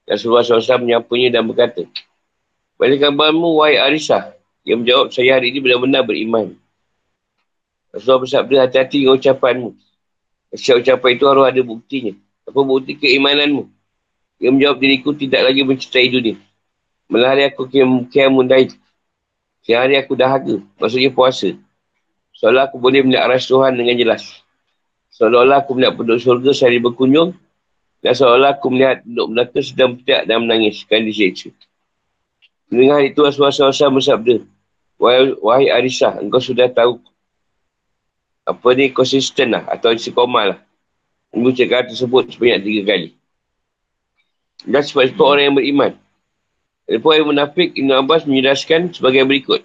Rasulullah SAW menyampainya dan berkata, Balik kabarmu, wahai Arisah. Dia menjawab, saya hari ini benar-benar beriman. Rasulullah bersabda, hati-hati dengan ucapanmu. Setiap ucapan itu harus ada buktinya. Apa bukti keimananmu? Dia menjawab, diriku tidak lagi mencintai dunia. Malah hari aku kiamun daik. Siang hari aku dahaga. Maksudnya puasa. Seolah aku boleh melihat aras Tuhan dengan jelas. Seolah-olah aku melihat penduduk syurga sehari berkunjung. Dan seolah aku melihat penduduk belakang sedang bertiak dan menangis. Kan diseksa. Mendengar itu Rasulullah SAW bersabda. Wahai, Arisah, engkau sudah tahu apa ni konsisten lah atau istiqomah lah. Ibu cakap tersebut sebanyak tiga kali. Dan sebab itu orang yang beriman. Lepas yang munafik, Ibn Abbas menjelaskan sebagai berikut.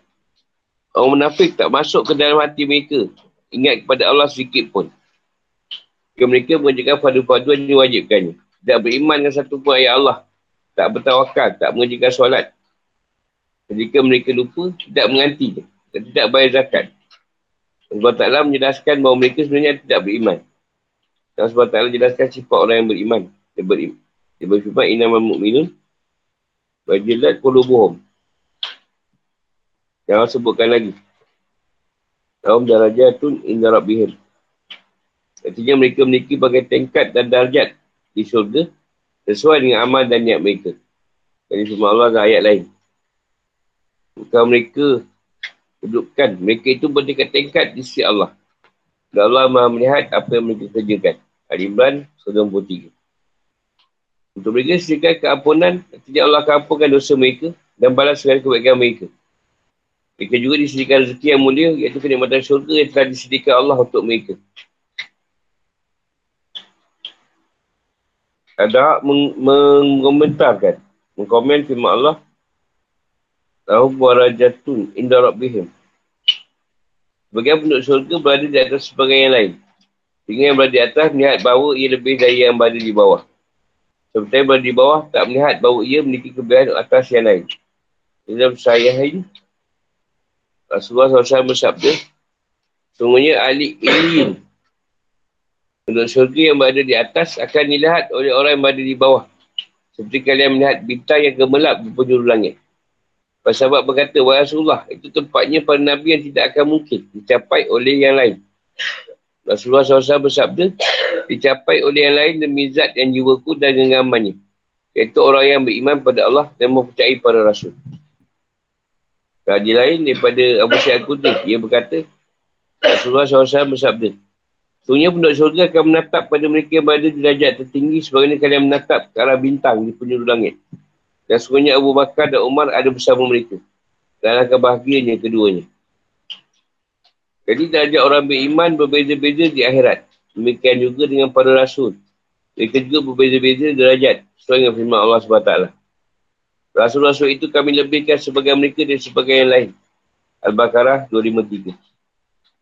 Orang munafik tak masuk ke dalam hati mereka. Ingat kepada Allah sedikit pun. Jika mereka mengerjakan padu-paduan yang diwajibkannya. Tidak beriman dengan satu pun ayat Allah. Tak bertawakal, tak mengerjakan solat. Ketika mereka lupa, tidak menganti tidak bayar zakat. Allah Ta'ala menjelaskan bahawa mereka sebenarnya tidak beriman. Dan Allah Ta'ala jelaskan sifat orang yang beriman. Dia beriman. Dia berfirman, Inama mu'minun. Bajilat kulubuhum. Allah sebutkan lagi. Dalam darajatun inda rabbihim. Artinya mereka memiliki bagai tingkat dan darjat di syurga sesuai dengan amal dan niat mereka. Jadi firman Allah dan ayat lain. Bukan mereka kedudukan. Mereka itu bertingkat-tingkat di sisi Allah. Dan Allah maha melihat apa yang mereka kerjakan. Al-Imran 93. Untuk mereka sediakan keampunan, artinya Allah akan ampunkan dosa mereka dan balas segala kebaikan mereka. Mereka juga disediakan rezeki yang mulia, iaitu kenikmatan syurga yang telah disediakan Allah untuk mereka. Ada meng- mengomentarkan, mengkomen firman Allah, Tahu warajatun inda rabbihim. Bagian penduduk syurga berada di atas sebagai yang lain. Sehingga yang berada di atas melihat bahawa ia lebih dari yang berada di bawah. Yang berada di bawah tak melihat bahawa ia memiliki kelebihan atas yang lain. Dalam sahihain, Rasulullah SAW bersabda, Semuanya ahli ilin. Penduduk syurga yang berada di atas akan dilihat oleh orang yang berada di bawah. Seperti kalian melihat bintang yang gemelap di penjuru langit. Para sahabat berkata, Wahai Rasulullah, itu tempatnya para Nabi yang tidak akan mungkin dicapai oleh yang lain. Rasulullah SAW bersabda, dicapai oleh yang lain demi zat yang jiwaku dan genggamannya. Iaitu orang yang beriman pada Allah dan mempercayai para Rasul. Hadis lain daripada Abu Syed Al-Qudri. Ia berkata, Rasulullah SAW bersabda, Sungguhnya penduduk syurga akan menatap pada mereka yang berada di derajat tertinggi sebagaimana kalian menatap ke arah bintang di penjuru langit. Dan sungguhnya Abu Bakar dan Umar ada bersama mereka. Dan akan bahagianya keduanya. Jadi derajat orang beriman berbeza-beza di akhirat. Demikian juga dengan para rasul. Mereka juga berbeza-beza derajat. Sesuai dengan firman Allah SWT. Rasul-rasul itu kami lebihkan sebagai mereka dan sebagai yang lain. Al-Baqarah 253.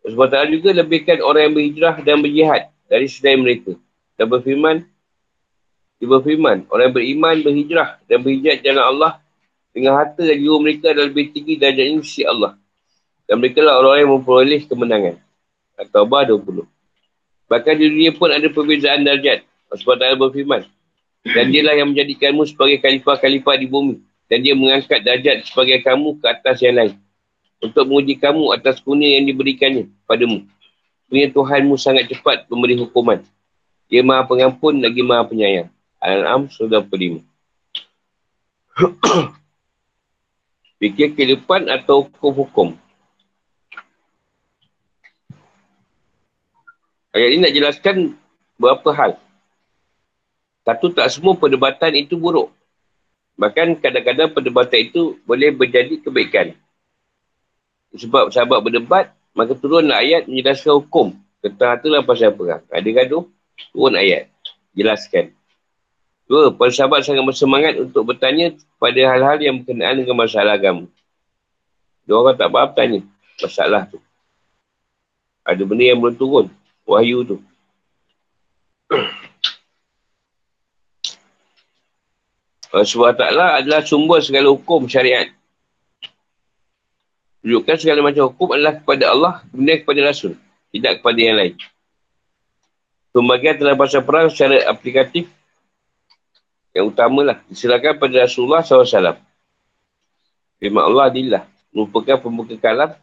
Sebab Allah juga lebihkan orang yang berhijrah dan berjihad dari selain mereka. Dan berfirman, dia berfirman, orang yang beriman, berhijrah dan berhijrah jalan Allah dengan harta dan jiwa mereka adalah lebih tinggi darjah ini Allah. Dan mereka lah orang yang memperoleh kemenangan. Atau bah 20. Bahkan di dunia pun ada perbezaan darjat. Sebab Allah berfirman. Dan dia lah yang menjadikanmu sebagai khalifah-khalifah di bumi. Dan dia mengangkat darjat sebagai kamu ke atas yang lain untuk menguji kamu atas kurnia yang diberikannya padamu. Punya Tuhanmu sangat cepat memberi hukuman. Dia maha pengampun lagi maha penyayang. Al-An'am sudah 45. Fikir kehidupan atau hukum-hukum. Ayat ini nak jelaskan berapa hal. Satu, tak semua perdebatan itu buruk. Bahkan kadang-kadang perdebatan itu boleh berjadi kebaikan sebab sahabat berdebat, maka turun ayat menjelaskan hukum. Tentang itulah pasal perang. Ada gaduh, turun ayat. Jelaskan. Dua, para sahabat sangat bersemangat untuk bertanya pada hal-hal yang berkenaan dengan masalah agama. Dua orang tak faham tanya masalah tu. Ada benda yang belum turun. Wahyu tu. Allah SWT adalah sumber segala hukum syariat. Tunjukkan segala macam hukum adalah kepada Allah, kemudian kepada Rasul. Tidak kepada yang lain. Pembagian dalam bahasa perang secara aplikatif yang utamalah diserahkan pada Rasulullah SAW. Firman Allah adalah merupakan pembuka kalam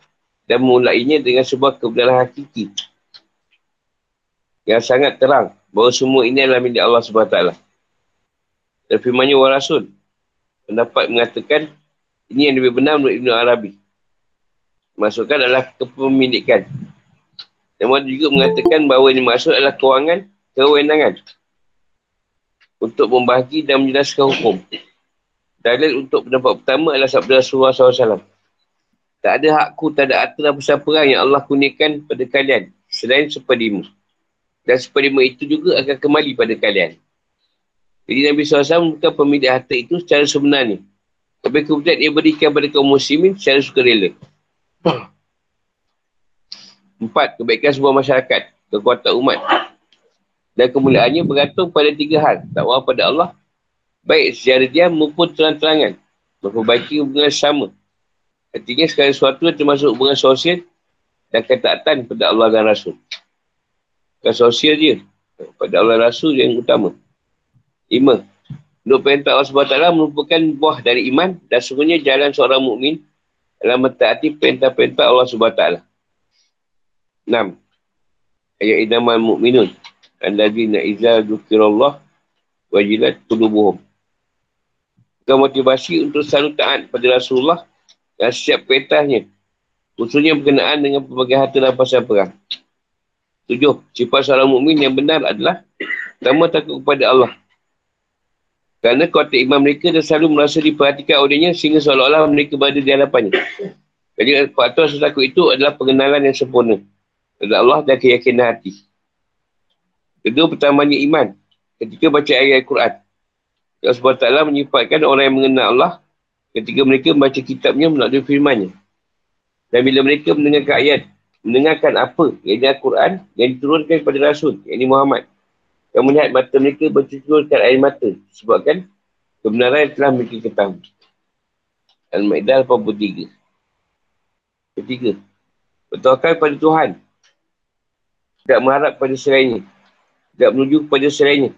dan memulainya dengan sebuah kebenaran hakiki yang sangat terang bahawa semua ini adalah milik Allah SWT. Dan firmannya wa Rasul pendapat mengatakan ini yang lebih benar menurut Ibn Arabi masukkan adalah kepemilikan. Namun juga mengatakan bahawa ini maksud adalah kewangan, kewenangan untuk membahagi dan menjelaskan hukum. Dalil untuk pendapat pertama adalah sabda Rasulullah SAW. Tak ada hakku, tak ada harta dan perang yang Allah kunikan pada kalian selain sepadimu. Dan sepadimu itu juga akan kembali pada kalian. Jadi Nabi SAW bukan pemilik harta itu secara sebenarnya. Tapi kemudian ia berikan pada kaum muslimin secara sukarela. Empat, kebaikan sebuah masyarakat, kekuatan umat. Dan kemuliaannya bergantung pada tiga hal. Takwa pada Allah, baik secara diam maupun terang-terangan. Memperbaiki hubungan sama. Artinya sekali sesuatu termasuk hubungan sosial dan ketaatan pada Allah dan Rasul. Bukan sosial dia. Pada Allah Rasul yang utama. Lima. Menurut perintah Allah SWT merupakan buah dari iman dan sungguhnya jalan seorang mukmin dalam mentaati perintah-perintah Allah SWT. Enam. Ayat idaman mu'minun. Al-ladina izah dukirallah wajilat tudubuhum. Bukan motivasi untuk selalu taat pada Rasulullah dan setiap perintahnya. Khususnya berkenaan dengan pelbagai harta dan pasal perang. Tujuh. Sifat seorang mukmin yang benar adalah pertama takut kepada Allah kerana kuat iman mereka dan selalu merasa diperhatikan olehnya sehingga seolah-olah mereka berada di hadapannya. Jadi faktor rasa takut itu adalah pengenalan yang sempurna. Kepada Allah dan keyakinan hati. Kedua, pertamanya iman. Ketika baca ayat Al-Quran. Allah SWT menyifatkan orang yang mengenal Allah ketika mereka membaca kitabnya melalui firmannya. Dan bila mereka mendengarkan ayat, mendengarkan apa yang Al-Quran yang diturunkan kepada Rasul, yang Muhammad. Yang melihat mata mereka bercucurkan air mata. Sebabkan kebenaran yang telah mereka ketahui. Al-Ma'idah 83. Ketiga. Bertawakal pada Tuhan. Tidak mengharap pada serainya. Tidak menuju kepada serainya.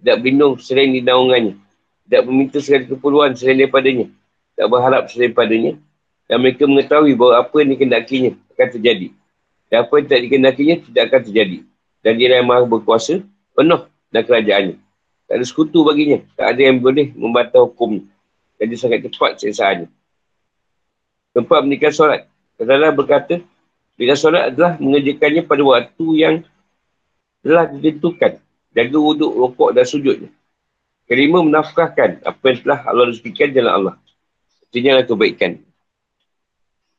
Tidak berlindung selain di naungannya. Tidak meminta segala keperluan selain daripadanya. Tidak berharap selain padanya. Dan mereka mengetahui bahawa apa yang dikendakinya akan terjadi. Dan apa yang tidak dikendakinya tidak akan terjadi. Dan dia yang maha berkuasa penuh dan kerajaannya. Tak ada sekutu baginya. Tak ada yang boleh membatal hukum. Jadi sangat cepat sesaannya. tempat menikah solat. Kadang-kadang berkata, bila solat adalah mengerjakannya pada waktu yang telah ditentukan. Jaga wuduk, rokok dan sujudnya. Kelima, menafkahkan apa yang telah Allah rezekikan jalan Allah. Artinya adalah kebaikan.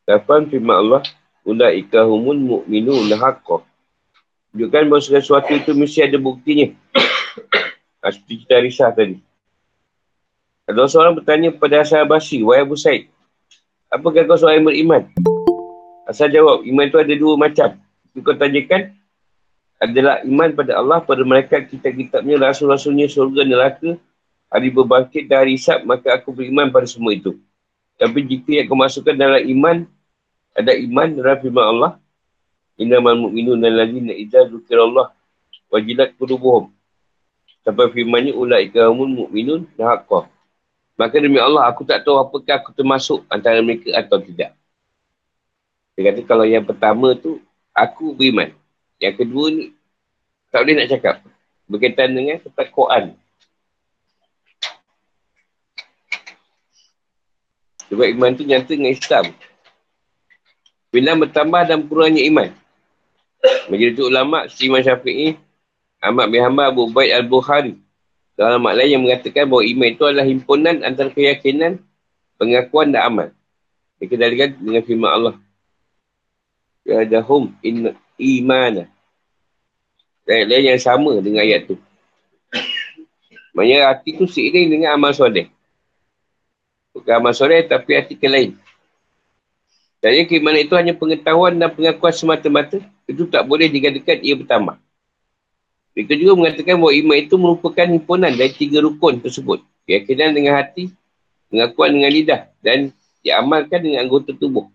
Kapan firman Allah, Ulaika humun mu'minu lahaqah. Tunjukkan bahawa sesuatu itu mesti ada buktinya. Ha, seperti kita risah tadi. Ada seorang bertanya kepada Asal Basri, Wahai Abu Said, apakah kau seorang beriman? Asal jawab, iman itu ada dua macam. Kau tanyakan, adalah iman pada Allah, pada mereka kitab-kitabnya, rasul-rasulnya, surga, neraka, hari berbangkit dan hari isap, maka aku beriman pada semua itu. Tapi jika yang kau masukkan dalam iman, ada iman dalam firman Allah, Innamal mu'minun dan lazina idza dzukirallah wajilat qulubuhum. Sampai firman-Nya ulaika humul mu'minun haqqan. Maka demi Allah aku tak tahu apakah aku termasuk antara mereka atau tidak. Dia kata kalau yang pertama tu aku beriman. Yang kedua ni tak boleh nak cakap. Berkaitan dengan ketakwaan. Sebab iman tu nyata dengan Islam. Bila bertambah dan kurangnya iman. Majlis ulama' Imam Syafi'i Ahmad bin Hanbal Abu Baid Al-Bukhari dalam mak lain yang mengatakan bahawa iman itu adalah himpunan antara keyakinan, pengakuan dan amal. Dikendalikan dengan firman Allah. Ya dahum in imana. Lain-lain yang sama dengan ayat tu. Maksudnya hati tu seiring dengan amal soleh. Bukan amal soleh tapi hati ke lain. Jadi keimanan itu hanya pengetahuan dan pengakuan semata-mata. Itu tak boleh digadakan ia bertambah. Mereka juga mengatakan bahawa iman itu merupakan himpunan dari tiga rukun tersebut. Keyakinan dengan hati, pengakuan dengan lidah dan diamalkan dengan anggota tubuh.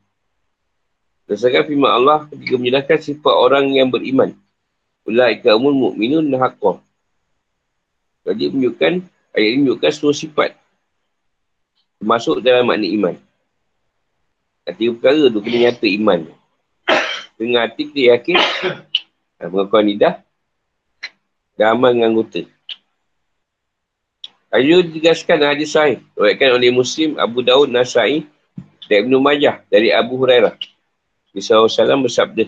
Berdasarkan firman Allah ketika menjelaskan sifat orang yang beriman. Ulaika umul mu'minun nahaqah. Jadi menunjukkan, ayat ini menunjukkan seluruh sifat. Termasuk dalam makna iman. Hati perkara tu kena nyata iman. Dengan hati kita yakin, pengakuan lidah, dan amal dengan anggota. Ayo digaskan hadis sahih. Rakyatkan oleh Muslim, Abu Daud, Nasai dan Ibn Majah dari Abu Hurairah. Salam bersabda.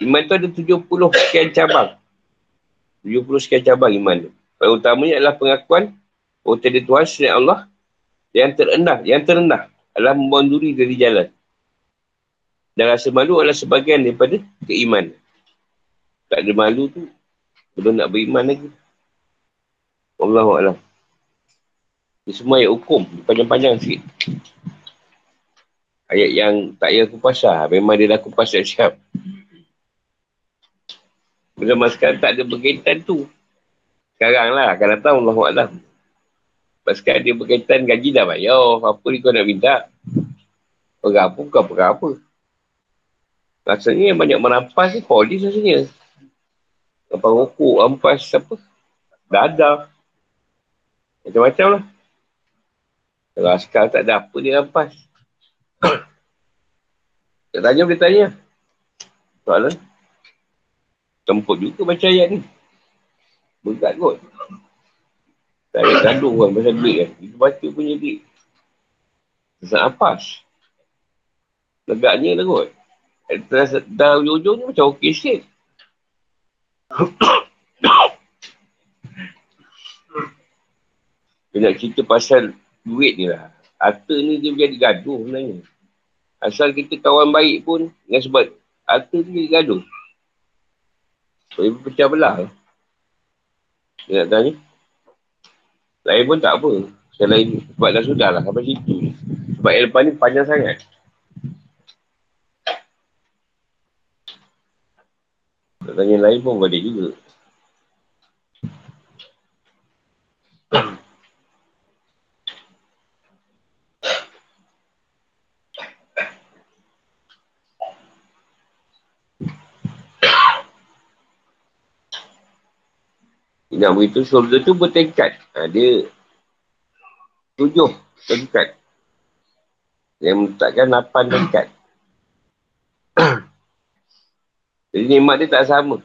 Iman tu ada 70 sekian cabang. 70 sekian cabang iman tu. Paling utamanya adalah pengakuan bahawa tiada Tuhan Allah yang terendah, yang terendah adalah membanduri dari jalan. Dan rasa malu adalah sebagian daripada keiman. Tak ada malu tu belum nak beriman lagi. Allah Allah. Ini semua ayat hukum. Panjang-panjang sikit. Ayat yang tak payah kupasah. Memang dia dah kupas siap-siap. Bila masa sekarang tak ada berkaitan tu. Sekarang lah. Akan datang Allah Allah. Sebab dia berkaitan gaji dah bayar. Apa ni kau nak minta? Perapa bukan perapa. Rasanya yang banyak merampas ni polis rasanya. Apa rokok, ampas, apa? Dadah. Macam-macam lah. Kalau askar tak ada apa dia ampas. tak tanya boleh tanya. Soalan. Temput juga baca ayat ni. Berat kot. Tak ada gaduh kan pasal duit kan. Itu baca punya duit. Sesak ampas. Legaknya lah kot. Dah, dah ujung-ujung ni macam okey sikit. Dia nak cerita pasal duit ni lah. Harta ni dia jadi gaduh sebenarnya. Asal kita kawan baik pun dengan sebab harta tu jadi gaduh. Boleh pecah belah. Dia nak tanya. Lain pun tak apa. Selain sebab dah sudah lah sampai situ. Sebab yang lepas ni panjang sangat. Nak tanya lain pun boleh juga. Nak begitu surga tu bertingkat. Ha, dia tujuh tingkat. Yang meletakkan lapan tingkat. Jadi nikmat dia tak sama.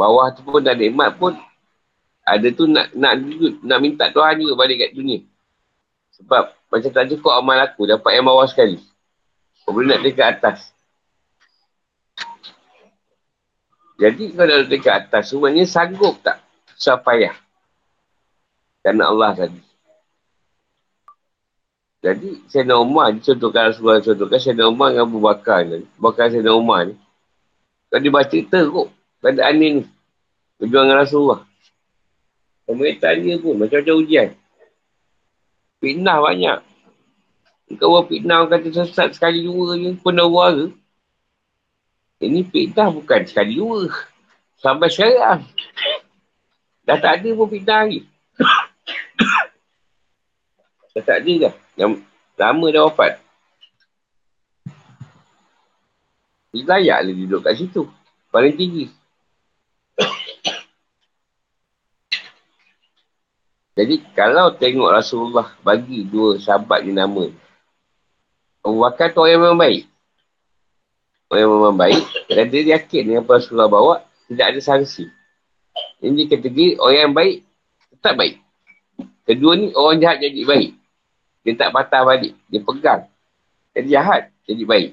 Bawah tu pun tak nikmat pun ada tu nak nak nak minta Tuhan juga balik kat dunia. Sebab macam tak cukup amal aku, dapat yang bawah sekali. Kau boleh nak dekat atas. Jadi kalau dekat atas, semuanya sanggup tak? Susah payah. Kerana Allah tadi. Jadi, Sayyidina Umar, contohkan Rasulullah, contohkan Sayyidina Umar dengan Abu Bakar ni. Bakar Sayyidina Umar ni. Kalau dia baca teruk keadaan ni. Berjuang dengan Rasulullah. Mereka tanya pun, macam-macam ujian. Fitnah banyak. Kau buat fitnah, kata sesat sekali dua je, penawar ke? Ini fitnah bukan sekali dua. Sampai sekarang. Dah tak ada pun fitnah lagi. Dah tak ada dah. Yang lama dah wafat. Hidayah lah duduk kat situ. Paling tinggi. Jadi kalau tengok Rasulullah bagi dua sahabat ni nama. Abu Bakar tu orang yang memang baik. Orang yang memang baik. Dan dia yakin dengan apa Rasulullah bawa. Tidak ada sanksi. Ini kategori orang yang baik. Tetap baik. Kedua ni orang jahat jadi baik. Dia tak patah balik. Dia pegang. Jadi jahat. Jadi baik.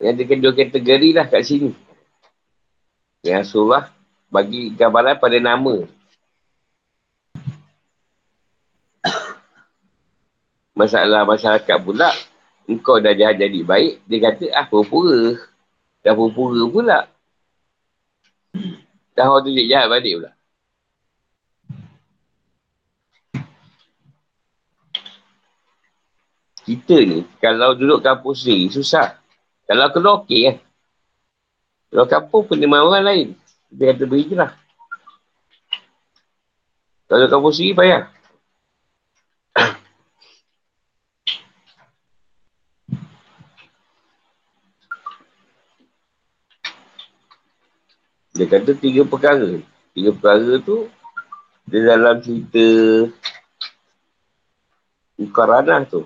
Yang ada kedua kategori lah kat sini. Yang Rasulullah bagi gambaran pada nama. masalah masyarakat pula, engkau dah jahat jadi baik, dia kata, ah, pura-pura. Dah pura-pura pula. Dah orang tu jahat balik pula. Kita ni, kalau duduk kampus ni, susah. Kalau keluar, okey kan. Kalau kampung, penerimaan orang lain. Dia kata berhijrah. Kalau kampus ni, payah. Dia kata tiga perkara. Tiga perkara tu dia dalam cerita Mukaranah tu.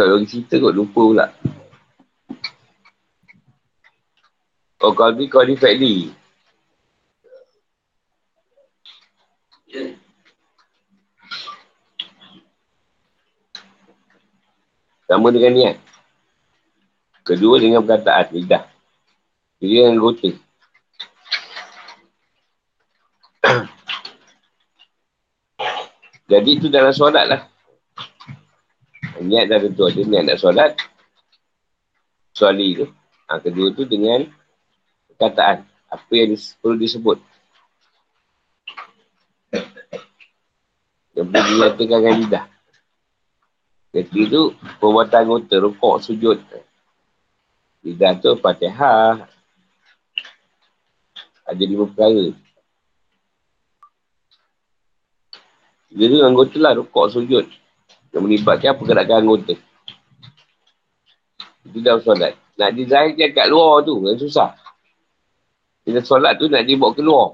Tak lagi cerita kot, lupa pula. Oh, kau ni kau ni Fadli. Sama dengan niat. Kedua dengan perkataan lidah. Jadi dengan anggota. Jadi itu dalam solat lah. Niat dah tentu ada niat nak solat. Suali tu. Ha, kedua tu dengan perkataan. Apa yang perlu disebut. Yang perlu dinyatakan dengan lidah. Ketiga tu perbuatan anggota, rukuk, sujud. Lidah tu fatihah. Ada lima perkara. Tu anggota lah rukuk sujud. Yang melibatkan pergerakan anggota. Itu dalam solat. Nak dizahirkan kat luar tu yang susah. Kita solat tu nak dibawa keluar.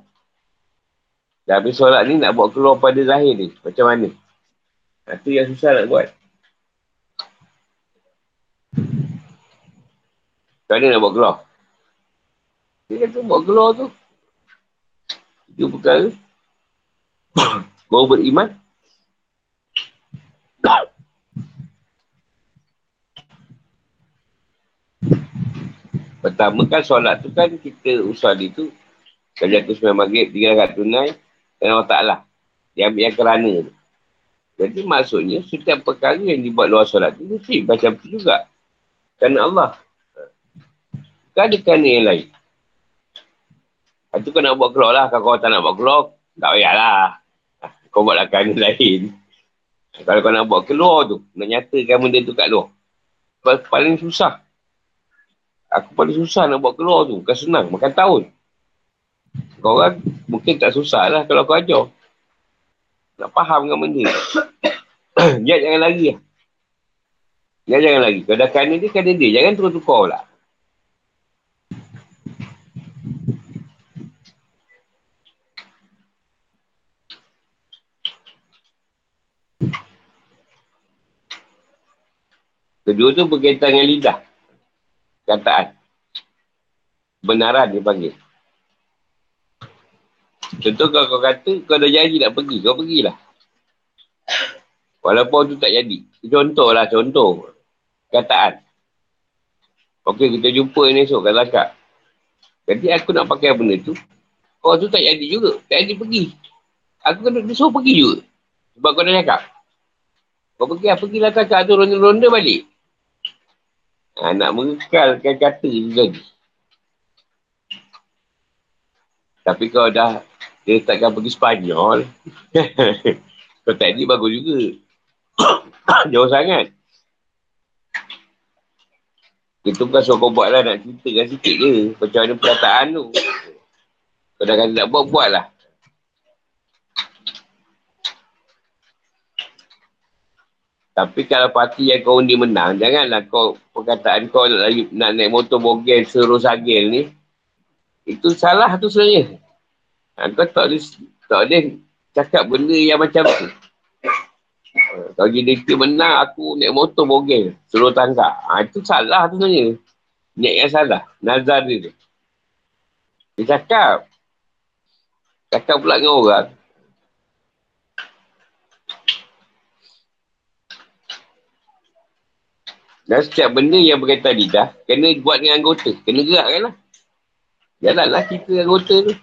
Dan habis solat ni nak bawa keluar pada zahir ni. Macam mana? Itu yang susah nak buat. Macam mana nak bawa keluar? Dia kata bawa keluar tu. Itu perkara. Baru beriman. Pertama kan solat tu kan kita usul itu. Kalau aku sembilan maghrib, tiga rakat tunai. Dan Allah Ta'ala. Dia ambil yang kerana tu. Jadi maksudnya setiap perkara yang dibuat luar solat tu mesti macam tu juga. Kerana Allah. Kan ada kerana yang lain. Itu kau nak buat keluar lah. Kalau kau tak nak buat keluar, tak payahlah. Kau buatlah kerana lain. Kalau kau nak buat keluar tu, nak nyatakan benda tu kat luar. Paling susah. Aku paling susah nak buat keluar tu. Bukan senang. Makan tahun. Kau orang mungkin tak susah lah kalau kau ajar. Nak faham dengan benda. Jangan lagi lah. Jangan lagi. Kalau dah kena dia, kena dia. Jangan tukar-tukar pula. Kedua tu berkaitan dengan lidah. Kataan. Benaran dia panggil. Contoh kau, kau kata kau dah janji nak pergi, kau pergilah. Walaupun tu tak jadi. Contoh lah, contoh. Kataan. Okey, kita jumpa ni esok, kata akak. Jadi aku nak pakai benda tu. Kau tu tak jadi juga. Tak jadi pergi. Aku kena suruh pergi juga. Sebab kau dah cakap. Kau pergi lah, pergilah kakak tu ronda-ronda balik. Ha, nak mengekalkan kata tu lagi. Tapi kau dah dia takkan pergi Spanyol. kau tak jadi bagus juga. Jauh sangat. Itu bukan suruh kau buat lah nak ceritakan sikit je. Macam mana perkataan tu. Kau dah kata nak buat, buat lah. Tapi kalau parti yang kau undi menang, janganlah kau perkataan kau nak, nak naik motor bogel serus agil ni. Itu salah tu sebenarnya. Ha, kau tak boleh, tak boleh cakap benda yang macam tu. Kalau JDT menang, aku naik motor bogel. Suruh tangga. Ha, itu salah tu sebenarnya. Niat yang salah. Nazar dia tu. Dia cakap. Cakap pula dengan orang. Dan setiap benda yang berkaitan lidah, kena buat dengan anggota. Kena gerakkan lah. Jalanlah kita anggota tu.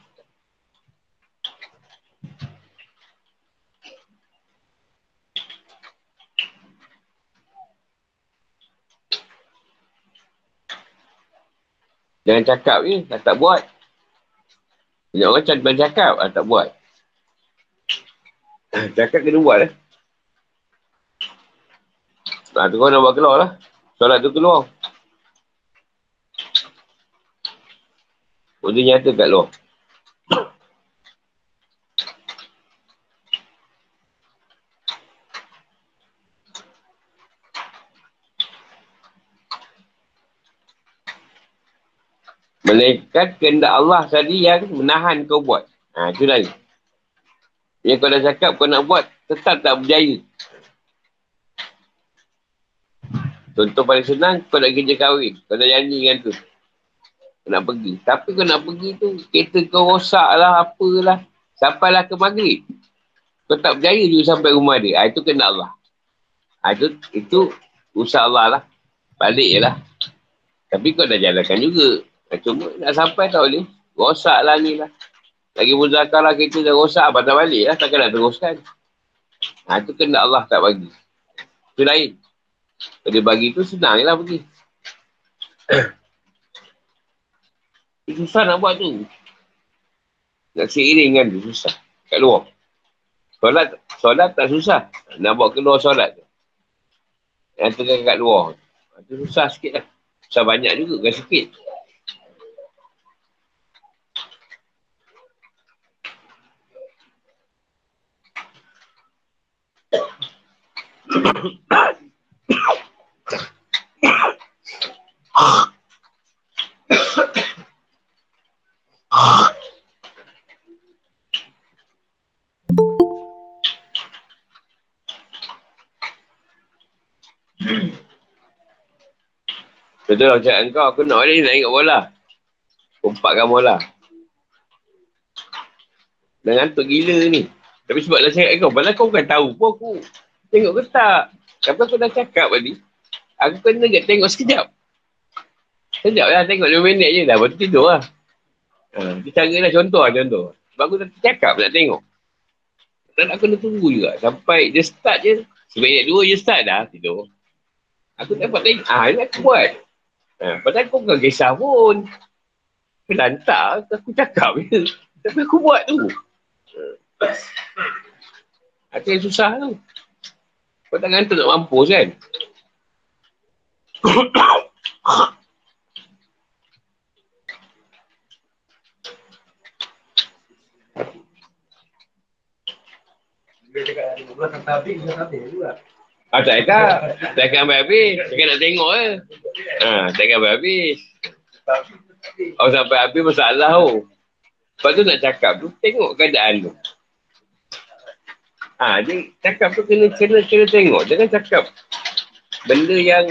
Jangan cakap je, dah tak buat. Banyak orang macam cakap, dah tak buat. cakap kena buat lah. Nah, tu kau nak buat keluar lah. Solat tu keluar. Benda nyata kat luar. Melainkan kehendak Allah tadi yang menahan kau buat. Ha, itu lain. Yang kau dah cakap kau nak buat, tetap tak berjaya. Contoh paling senang, kau nak kerja kahwin. Kau dah janji dengan tu. Kau nak pergi. Tapi kau nak pergi tu, kereta kau rosak lah, apalah. Sampailah ke maghrib. Kau tak berjaya juga sampai rumah dia. Ha, itu kena Allah. Ha, itu, itu usaha Allah lah. Balik je lah. Tapi kau dah jalankan juga. Cuma nak sampai tak boleh. Rosak lah ni lah. Lagi muzakar lah kita dah rosak, patah balik lah. Takkan nak teruskan. Ha, itu kena Allah tak bagi. Itu lain. Kalau dia bagi tu senang lah pergi. Susah nak buat tu. Nak seiring kan tu susah. Kat luar. Solat, solat tak susah. Nak buat keluar solat tu. Yang tengah kat luar. Itu susah sikit lah. Susah banyak juga kan sikit. Betul lah cakap kau, aku nak balik nak ingat bola. Kumpatkan bola. Dah ngantuk gila ni. Tapi sebab dah cakap kau, padahal kau bukan tahu pun aku. Tengok ke tak? Tapi aku dah cakap tadi. Aku kena tengok sekejap. Sekejap lah, tengok 5 minit je dah. Lepas tu tidur lah. Ha, itu cara lah, contoh lah, contoh. Sebab aku dah cakap nak tengok. Dan aku kena tunggu juga. Sampai dia start je. Seminit dua je start dah, tidur. Aku dapat tengok. Ah, ini aku buat. Ha, padahal kau bukan kisah pun. Kelantak, aku cakap je. Tapi aku buat tu. Itu yang susah tu. Kau tak ngantuk nak mampus kan? Dia cakap 15 kata habis, dia habis juga. Ah, tak. Tak cakap sampai habis. Cakap nak tengok je. Ha, tak sampai habis. Oh, sampai habis masalah tu. Lepas tu nak cakap tu, tengok keadaan tu. Ha, dia cakap tu kena, kena, kena tengok. Jangan cakap benda yang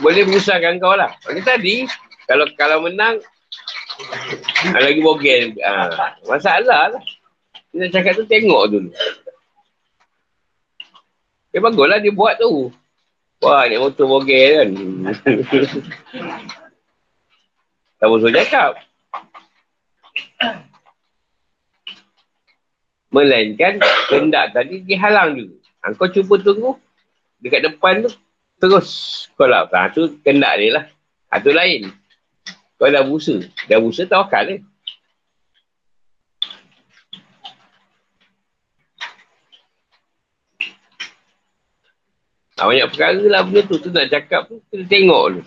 boleh menyusahkan kau lah. Macam tadi, kalau kalau menang, ha, lagi bogel. Ha, masalah lah. Dia nak cakap tu tengok dulu. Eh baguslah dia buat tu. Wah, ni motor bogel kan. tak boleh cakap. Melainkan kendak tadi dihalang juga. Ha, kau cuba tunggu dekat depan tu terus kau lah. Ha, tu kendak dia lah. Ha, tu lain. Kau dah busa. Dah busa tawakal. Eh? Ha, banyak perkara lah benda tu. Tu nak cakap tu, kita tengok dulu.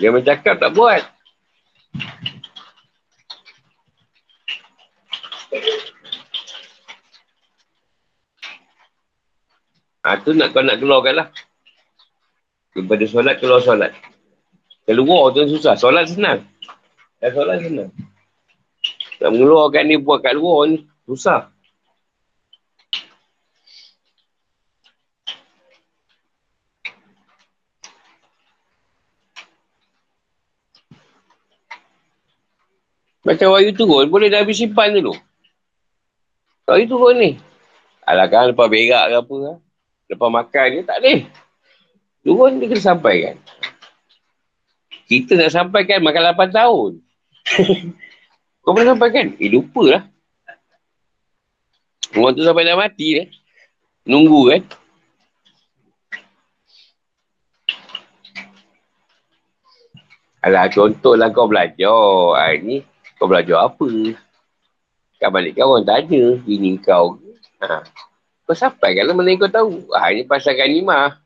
Dia cakap tak buat. Ha, tu nak kau nak keluarkan lah. Daripada solat, keluar solat. Keluar tu susah. Solat senang. Dan solat senang. Nak mengeluarkan ni buat kat luar ni, susah. Macam wahyu turun, boleh habis simpan dulu. Wahyu turun ni. Alah kan lepas berak ke apa kan. Lepas makan je, tak boleh. Turun dia kena sampaikan. Kita nak sampaikan makan 8 tahun. Kau boleh sampaikan? Eh, lupa lah. Orang tu sampai dah mati eh. Nunggu kan. Alah, contohlah kau belajar. Hari ni, kau belajar apa? Kau balik kan orang tanya. Ini kau. Ha. Kau sampai kan mana kau tahu. Ha, ini pasal ganimah.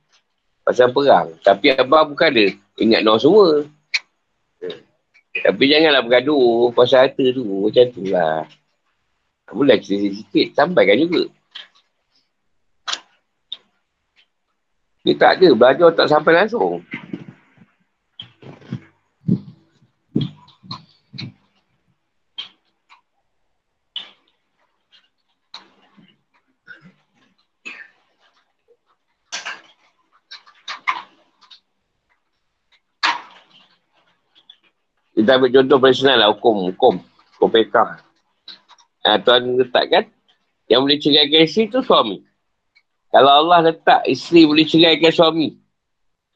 Pasal perang. Tapi abang bukan ada. Ingat no semua. Tapi janganlah bergaduh pasal harta tu. Macam tu lah. Boleh cerita sikit. Sampaikan juga. Dia tak ada. Belajar tak sampai langsung. Kita ambil contoh personal lah hukum. Hukum. Hukum pekah. Ha, Tuan letakkan yang boleh ceraikan isteri tu suami. Kalau Allah letak isteri boleh ceraikan suami.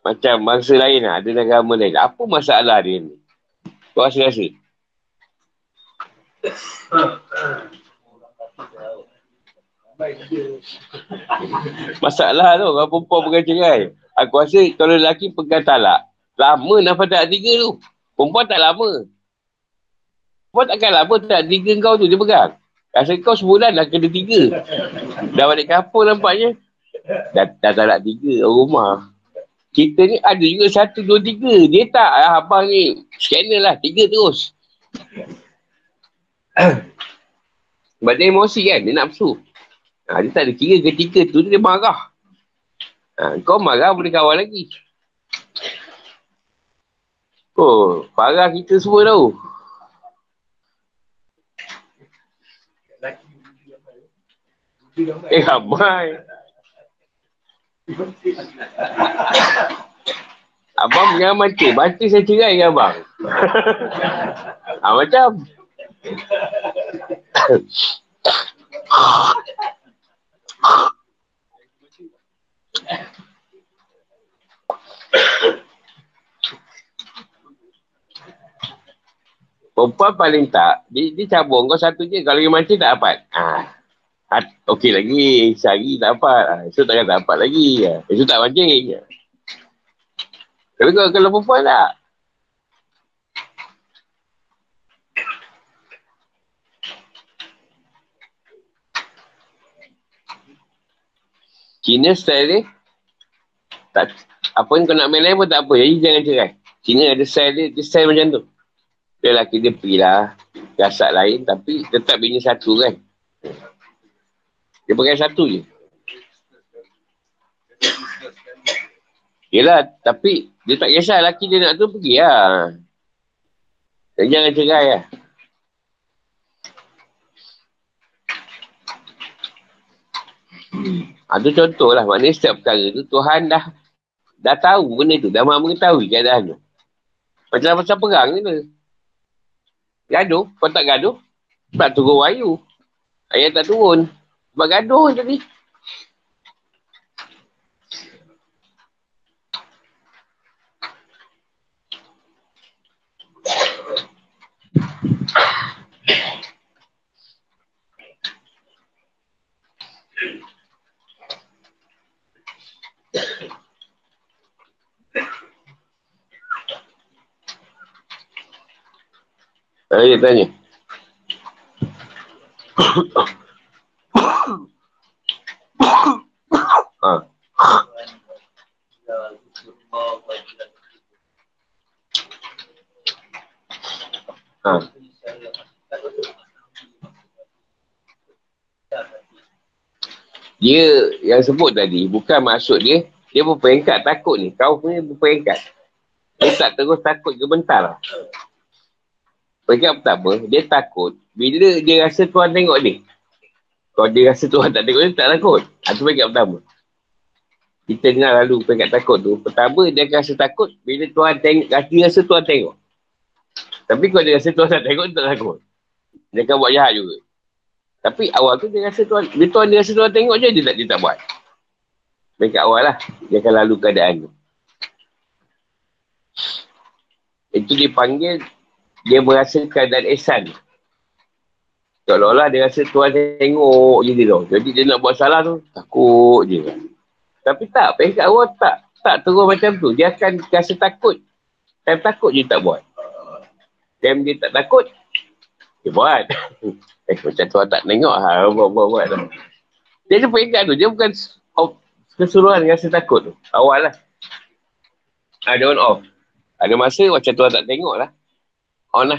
Macam bangsa lain lah. Ada agama lain. Apa masalah dia ni? Kau rasa-rasa? Masalah tu. Kalau perempuan pegang cerai. Aku rasa kalau lelaki pegang talak. Lama nak pada tiga tu. Perempuan tak lama. Perempuan takkan lama tak tiga kau tu dia pegang. Rasa kau sebulan dah kena tiga. Dah balik kampung nampaknya. Dah, dah tak nak tiga rumah. Kita ni ada juga satu, dua, tiga. Dia tak ah, abang ni. Scanner lah. Tiga terus. Sebab dia emosi kan. Dia nak nafsu. Ha, dia tak ada kira ketika tu dia marah. Ha, kau marah boleh kawan lagi. Oh, parah kita semua tahu. Eh, abai. abang jangan mati. Mati saya cerai ke abang? ha, macam. Perempuan paling tak, dia, dia cabung kau satu je. Kalau dia mancing tak dapat. Ha. ha okey lagi. Sehari tak dapat. Ha. Esok takkan tak dapat lagi. Ha. Esok tak mancing. Tapi kalau, kalau perempuan tak. Cina style dia. Tak, apa yang kau nak main lain pun tak apa. Jadi jangan cerai. Cina ada style dia. Dia style macam tu. Dia lelaki dia pergilah jasad lain tapi tetap bini satu kan. Dia pakai satu je. Yelah, tapi dia tak kisah lelaki dia nak tu pergi lah. Dan jangan cerai lah. Ha, tu contoh lah. Maknanya setiap perkara tu Tuhan dah dah tahu benda tu. Dah mahu mengetahui keadaan tu. Macam pasal perang ni. Gaduh, kau tak gaduh, tak turun wayu. Ayat tak turun. Sebab gaduh tadi. Saya tanya. ha. Ha. Dia yang sebut tadi, bukan maksud dia, dia berperingkat takut ni. Kau punya berperingkat. Dia tak terus takut ke bentar lah. Peringkat pertama, dia takut bila dia rasa Tuhan tengok dia. Kalau dia rasa Tuhan tak tengok dia, tak takut. Itu ha, peringkat pertama. Kita dengar lalu peringkat takut tu. Pertama, dia akan rasa takut bila Tuhan tengok, dia rasa Tuhan tengok. Tapi kalau dia rasa Tuhan tak tengok, dia tak takut. Dia akan buat jahat juga. Tapi awal tu dia rasa Tuhan, bila Tuhan dia rasa Tuhan tengok je, dia tak, dia tak buat. Mereka awal lah, dia akan lalu keadaan tu. Itu dipanggil, dia merasa keadaan esan. Seolah-olah dia rasa Tuhan tengok je dia tu. Jadi dia nak buat salah tu, takut je. Tapi tak, peringkat awal tak. Tak terus macam tu. Dia akan rasa takut. Time takut je tak buat. Time dia tak takut, dia buat. Eh, macam tu tak tengok ha, buat, buat, buat. Dia tu peringkat tu. Dia bukan keseluruhan rasa takut tu. Awal lah. Ada on off. Ada masa macam tu tak tengok lah. On lah.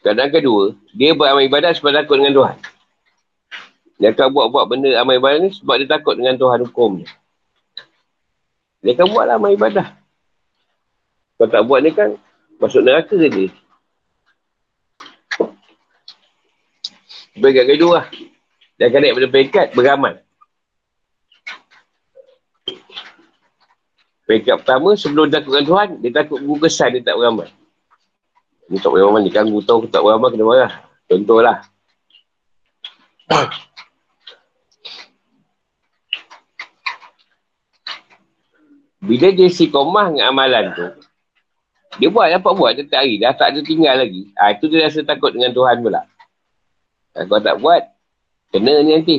Kadang kedua, dia beramal ibadat sebab takut dengan Tuhan. Dia akan buat-buat benda amal ibadat ni sebab dia takut dengan Tuhan hukum ni. Dia akan buatlah amal ibadah. Kalau tak buat ni kan, masuk neraka ke dia. Peringkat kedua lah. Dia akan naik pada peringkat beramal. Peringkat pertama, sebelum takut dengan Tuhan, dia takut guru kesan dia tak beramal. Ni tak beramal ni kan aku tahu tak beramal kena marah. Contohlah. Bila dia si komah dengan amalan tu, dia buat dapat buat setiap hari. Dah tak ada tinggal lagi. Ha, itu dia rasa takut dengan Tuhan pula. Ha, kalau tak buat, kena ni nanti.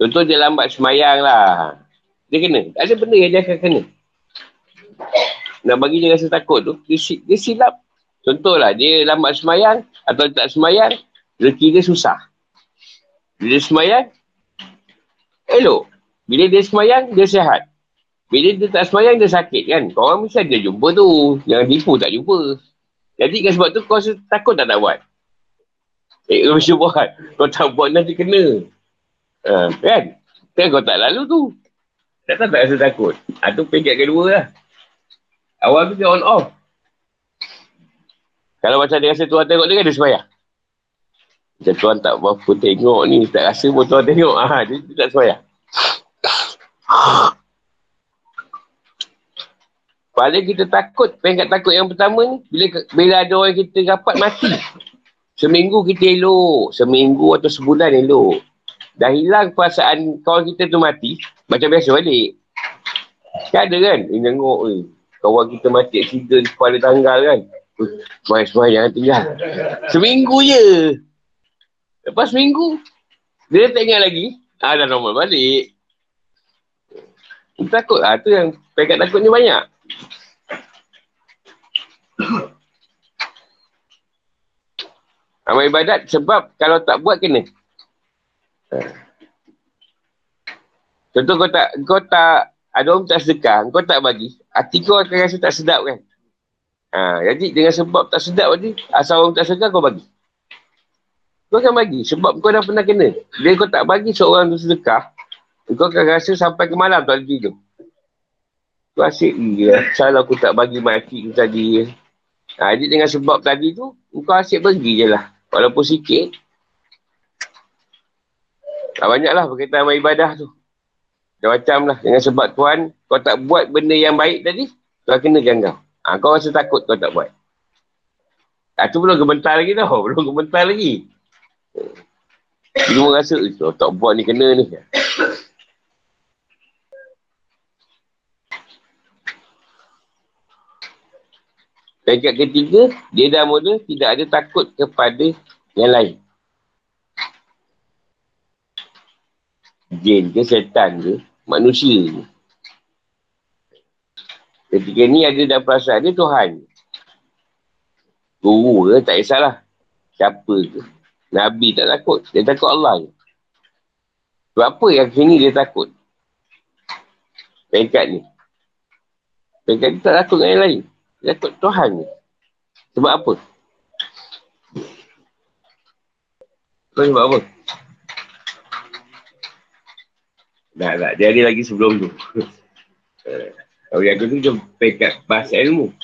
Contoh dia lambat semayang lah. Dia kena. Ada benda yang dia akan kena. Nak bagi dia rasa takut tu, dia, dia silap Contohlah, dia lambat semayang atau tak semayang, rezeki dia susah. Bila dia semayang, elok. Bila dia semayang, dia sihat. Bila dia tak semayang, dia sakit kan. Korang mesti ada jumpa tu. Jangan tipu, tak jumpa. Jadi kan sebab tu kau takut tak nak buat. Eh, kau mesti buat. Kau tak buat nanti kena. Uh, kan? Kan kau tak lalu tu. Tak tak, tak rasa takut. Ha, tu peringkat kedua lah. Awal tu dia on off. Kalau macam dia rasa Tuhan tengok dia kan dia sembahyang. Macam Tuhan tak berapa tengok ni, tak rasa pun Tuhan tengok. Ha, dia, dia tak sembahyang. Paling kita takut, peringkat takut yang pertama ni, bila bila ada orang kita dapat mati. Seminggu kita elok, seminggu atau sebulan elok. Dah hilang perasaan kawan kita tu mati, macam biasa balik. Kan ada kan? Dia tengok, eh, kawan kita mati accident kepala tanggal kan. Semua-semua jangan tinggal. Seminggu je. Lepas seminggu, dia tak ingat lagi. Ah, dah normal balik. Takut lah. Tu yang pekat takut ni banyak. Amal ibadat sebab kalau tak buat kena. Contoh kau tak, kau tak, ada orang tak sedekah, kau tak bagi, hati kau akan rasa tak sedap kan? Ha, jadi dengan sebab tak sedap tadi, asal orang tak sedar kau bagi. Kau akan bagi sebab kau dah pernah kena. Bila kau tak bagi seorang tu sedekah, kau akan rasa sampai ke malam tak ada tidur. Kau asyik je. Salah aku tak bagi mati tadi. Ha, jadi dengan sebab tadi tu, kau asyik pergi je lah. Walaupun sikit, Tak banyaklah berkaitan dengan ibadah tu. Macam-macam lah. Dengan sebab Tuhan, kau tak buat benda yang baik tadi, Tuhan kena kau. Ha, kau rasa takut kau tak buat. Ha, tu belum gementar lagi tau. Belum gementar lagi. Dia rasa, oh, tak buat ni kena ni. Peringkat ketiga, dia dah mula tidak ada takut kepada yang lain. Jin ke setan ke, manusia ke. Ketika ni ada dalam perasaan dia Tuhan. Guru ke, tak kisahlah. Siapa ke. Nabi tak takut. Dia takut Allah je. Sebab apa yang sini dia takut? Peringkat ni. Peringkat ni tak takut dengan yang lain. Takut Tuhan ni. Sebab apa? Sebab apa? Tak, tak. Dia ada lagi sebelum tu. Kalau yang tu dia pekat bahasa ilmu.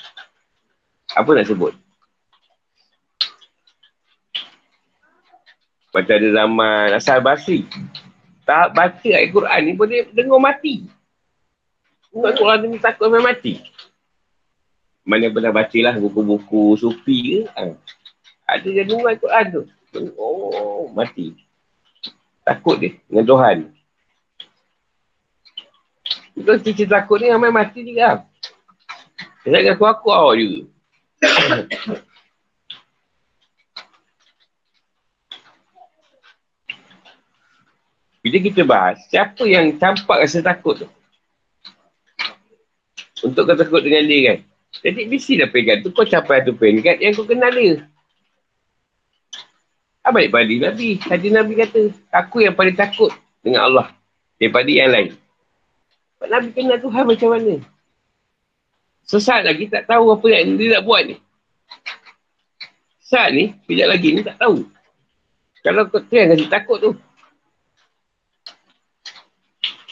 Apa nak sebut? Macam ada zaman asal Basri. Tak baca ayat Quran ni boleh dengar mati. Dengar Quran ni takut sampai mati. Mana pernah baca lah buku-buku sufi ke. Ha. Ada yang dengar Quran tu. Oh, mati. Takut dia dengan Tuhan. Kalau cici takut ni ramai mati juga. Dia tak aku-aku awak juga. Bila kita bahas, siapa yang campak rasa takut tu? Untuk kau takut dengan dia kan? Jadi mesti dah pegang tu, kau capai tu peringkat yang kau kenal dia. Apa baik pada Nabi? Tadi Nabi kata, aku yang paling takut dengan Allah daripada yang lain. Sebab Nabi kenal Tuhan macam mana? Sesat lagi tak tahu apa yang dia nak buat ni. Sesat ni, sekejap lagi ni tak tahu. Kalau kau tu yang kasi takut tu,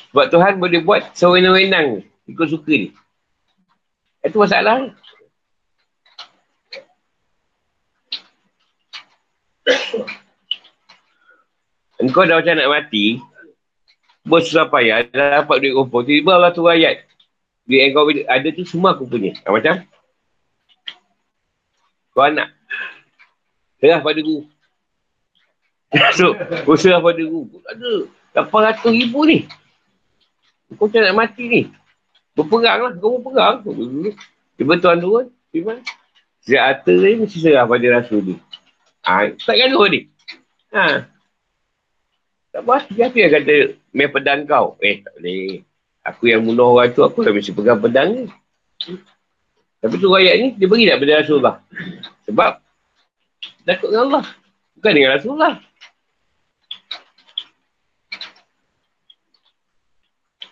sebab Tuhan boleh buat sewenang-wenang ikut suka ni. Itu masalah. Engkau dah macam nak mati, bersusah payah, dah dapat duit kumpul. Tiba-tiba Allah tu ayat. Duit yang kau ada tu semua aku punya. Ha, macam? Kau anak. Serah pada guru. so, kau serah pada guru. Ada. 800 ribu ni. Kau macam nak mati ni. Berperang lah. Kau berperang. Tiba tuan turun. Tiba. Sejak harta ni mesti serah pada rasul ni. Ha, tak gaduh ni. Ha. Tak apa. Siapa yang kata main pedang kau? Eh, tak boleh. Aku yang bunuh orang tu, aku dah mesti pegang pedang ni. Tapi tu rakyat ni, dia beri tak pada Rasulullah? Sebab, takut dengan Allah. Bukan dengan Rasulullah.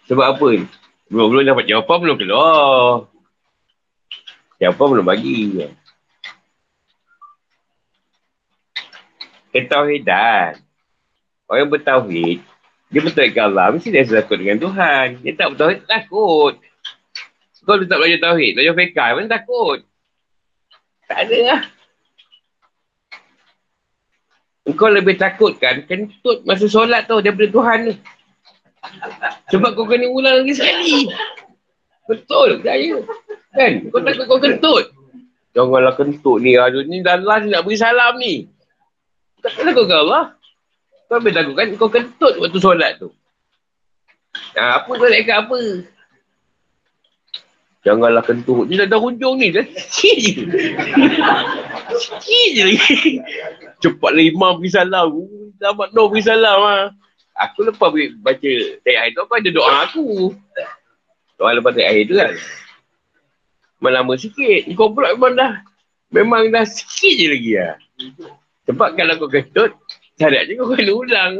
Sebab apa ni? Belum, belum dapat jawapan, belum keluar. Jawapan belum bagi. Ketauhidan. Orang bertauhid, dia bertauhidkan Allah, mesti dia takut dengan Tuhan. Dia tak bertauhid, takut. Kau tak belajar tauhid, belajar fiqah, mana takut? Tak ada lah. Kau lebih takut kan kentut masa solat tu daripada Tuhan ni. Sebab kau kena ulang lagi sekali. Betul, saya. Kan? Kau takut kau kentut. Janganlah kentut ni. Aduh, ni dah last nak beri salam ni. Tak takut kau Allah. Kau lebih takut kan kau kentut waktu solat tu. Ha, apa kau nak ikat apa? Janganlah kentut. Ni dah dah hujung ni. Dah sikit je. sikit je lagi. Cepatlah imam pergi salam. Selamat no pergi salam lah. Aku lepas baca tayat air tu, aku ada doa aku. Doa lepas tayat air tu kan. Memang lama sikit. Kau pula memang dah, memang dah sikit je lagi lah. Sebab kalau kau kentut, syarat je kau kena ulang.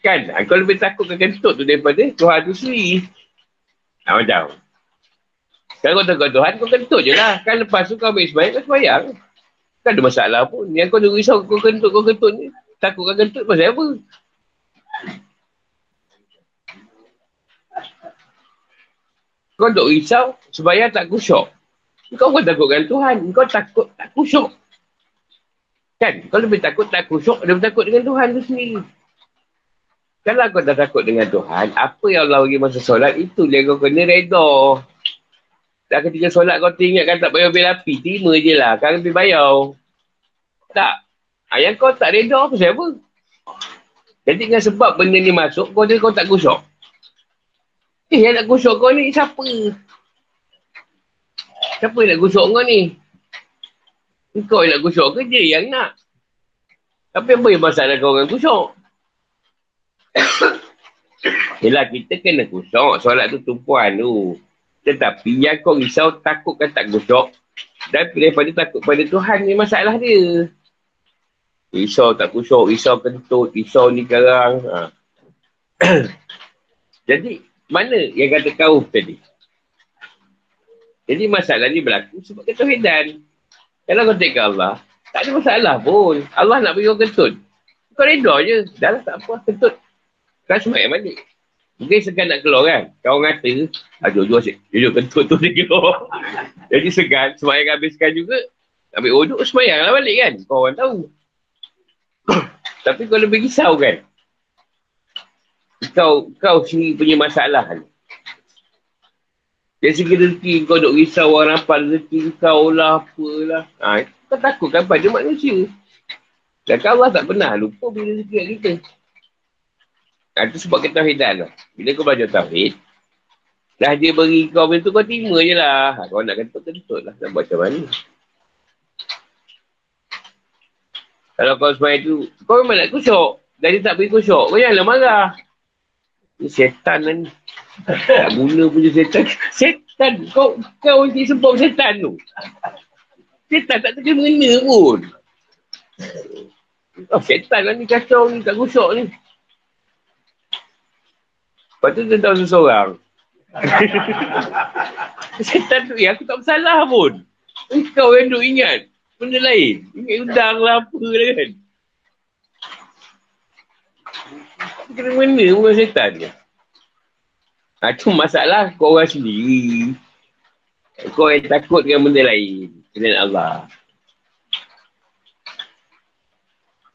Kan? Kau lebih takut kau kentut tu daripada Tuhan tu sendiri. Ha, macam. Kalau kau takut Tuhan, kau kentut je lah. Kan lepas tu kau ambil sebayang, kau sebayang. Kan ada masalah pun. Yang kau nak risau kau kentut, kau kentut ni. Takut kau kentut pasal apa? Kau duk risau supaya tak kusyuk. Kau pun takutkan Tuhan. Kau takut tak kusyuk. Kan? Kau lebih takut tak kusyuk daripada takut dengan Tuhan tu sendiri. Kalau kau dah takut dengan Tuhan, apa yang Allah bagi masa solat, itu dia kau kena reda. Dah ketika solat kau teringat kan tak bayar bil api, terima je lah. Kan lebih bayar. Tak. Ayah kau tak reda apa siapa? Jadi dengan sebab benda ni masuk, kau dia kau tak gusok. Eh, yang nak gusok kau ni siapa? Siapa yang nak gusok kau ni? Kau yang nak gusok ke dia yang nak? Tapi apa yang masalah kau dengan gusok? Yelah kita kena gusok solat tu tumpuan tu. Tetapi yang kau risau takut kan tak gusok. Dan daripada takut pada Tuhan ni masalah dia. Risau tak gusok, risau kentut, risau ni sekarang. Ha. Jadi mana yang kata kau tadi? Jadi masalah ni berlaku sebab ketauhidan. Kalau kau tengok Allah, tak ada masalah pun. Allah nak bagi kau kentut. Kau reda je. Dah lah tak apa kentut. Kan semua yang balik. Mungkin segan nak keluar kan. Kau ngata, ah, jujur asyik. Jujur kentut tu dia keluar. Jadi segan, semayang habiskan juga. Ambil uduk, semayang lah balik kan. Kau orang tahu. Tapi kau lebih risau kan. Kau, kau sendiri punya masalah kan. Dari segi rezeki kau duk risau orang apa rezeki kau lah apalah. Ha, kau takut kan pada manusia. Dan Allah tak pernah lupa bila rezeki kat kita. Ha, itu sebab ketahidan lah. Bila kau belajar tauhid, dah dia beri kau benda tu, kau terima je lah. Ha, kau nak kentut, kentut lah. Nak buat macam mana. Kalau kau semayang tu, kau memang nak kusuk. Dan dia tak beri kusuk. Kau janganlah marah. Ni setan lah ni. Tak guna punya setan. Setan. Kau kau nanti sebab setan tu. Setan tak terkena mengena pun. Oh, setan lah ni kacau ni, tak kusuk ni. Lepas tu tahu seseorang. Setan tu, eh aku tak bersalah pun. Kau yang duk ingat. Benda lain. Ingat udang lah apa lah kan. Kena mana bukan setan ke? Ha, tu masalah kau orang sendiri. Kau yang takut dengan benda lain. Dengan Allah.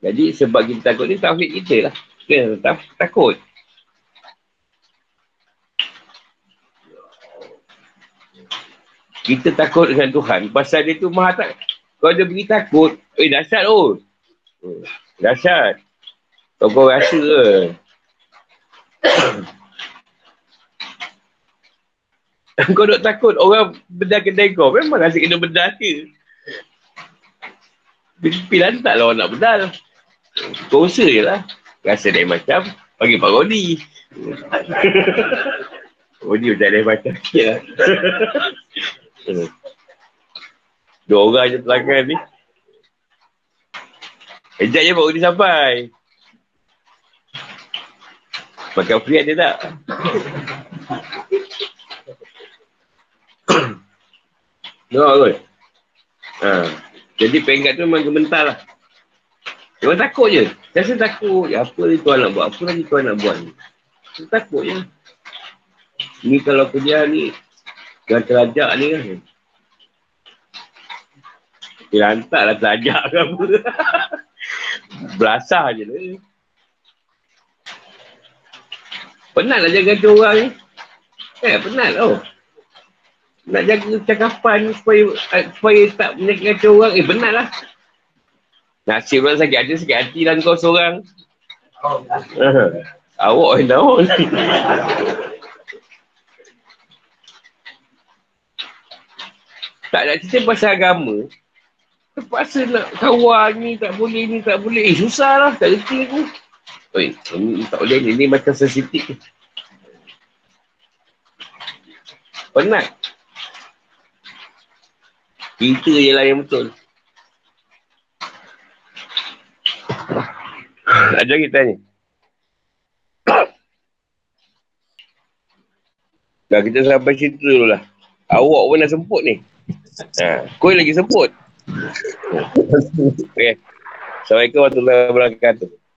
Jadi sebab kita takut ni, tauhid kita lah. Kita takut. Kita takut dengan Tuhan. Pasal dia tu maha tak. Kau ada beri takut. Eh, dahsyat. Oh. Dahsyat. Kau kau rasa ke? kau duk takut orang bedah kedai kau. Memang rasa kena bedah ke? Pilihan tak lah orang nak bedal. Kau usaha je lah. Rasa lain macam. Bagi Pak Rodi. Rodi macam lain macam. Ya. Dua orang je pelanggan ni. Ejak je baru dia sampai. Makan free ada tak? no, kot. Ha. Jadi pengkat tu memang gementar lah. Memang takut je. Rasa takut je. Apa ni tuan nak buat? Apa lagi tuan nak buat ni? Takut je. Ni kalau kerja ni Jangan terajak ni kan. Dia lantak lah terajak ke apa. Belasah je lah. Penat lah jaga tu orang ni. Eh, penat tau. Nak jaga cakapan supaya eh, supaya tak menyakitkan orang. Eh, penat lah. Nasib orang sakit hati, sakit hati lah kau seorang. Awak yang tahu tak nak cerita pasal agama, terpaksa nak kawal ni, tak boleh ni, tak boleh. Eh, susah lah, tak reti aku. Oi, ini tak boleh ni, ni macam sensitif. Penat. Kita je lah yang betul. Ajar kita ni. Dah kita sampai situ dulu lah. Awak pun dah semput ni. Ha, kau lagi sebut. Okay. Assalamualaikum warahmatullahi wabarakatuh.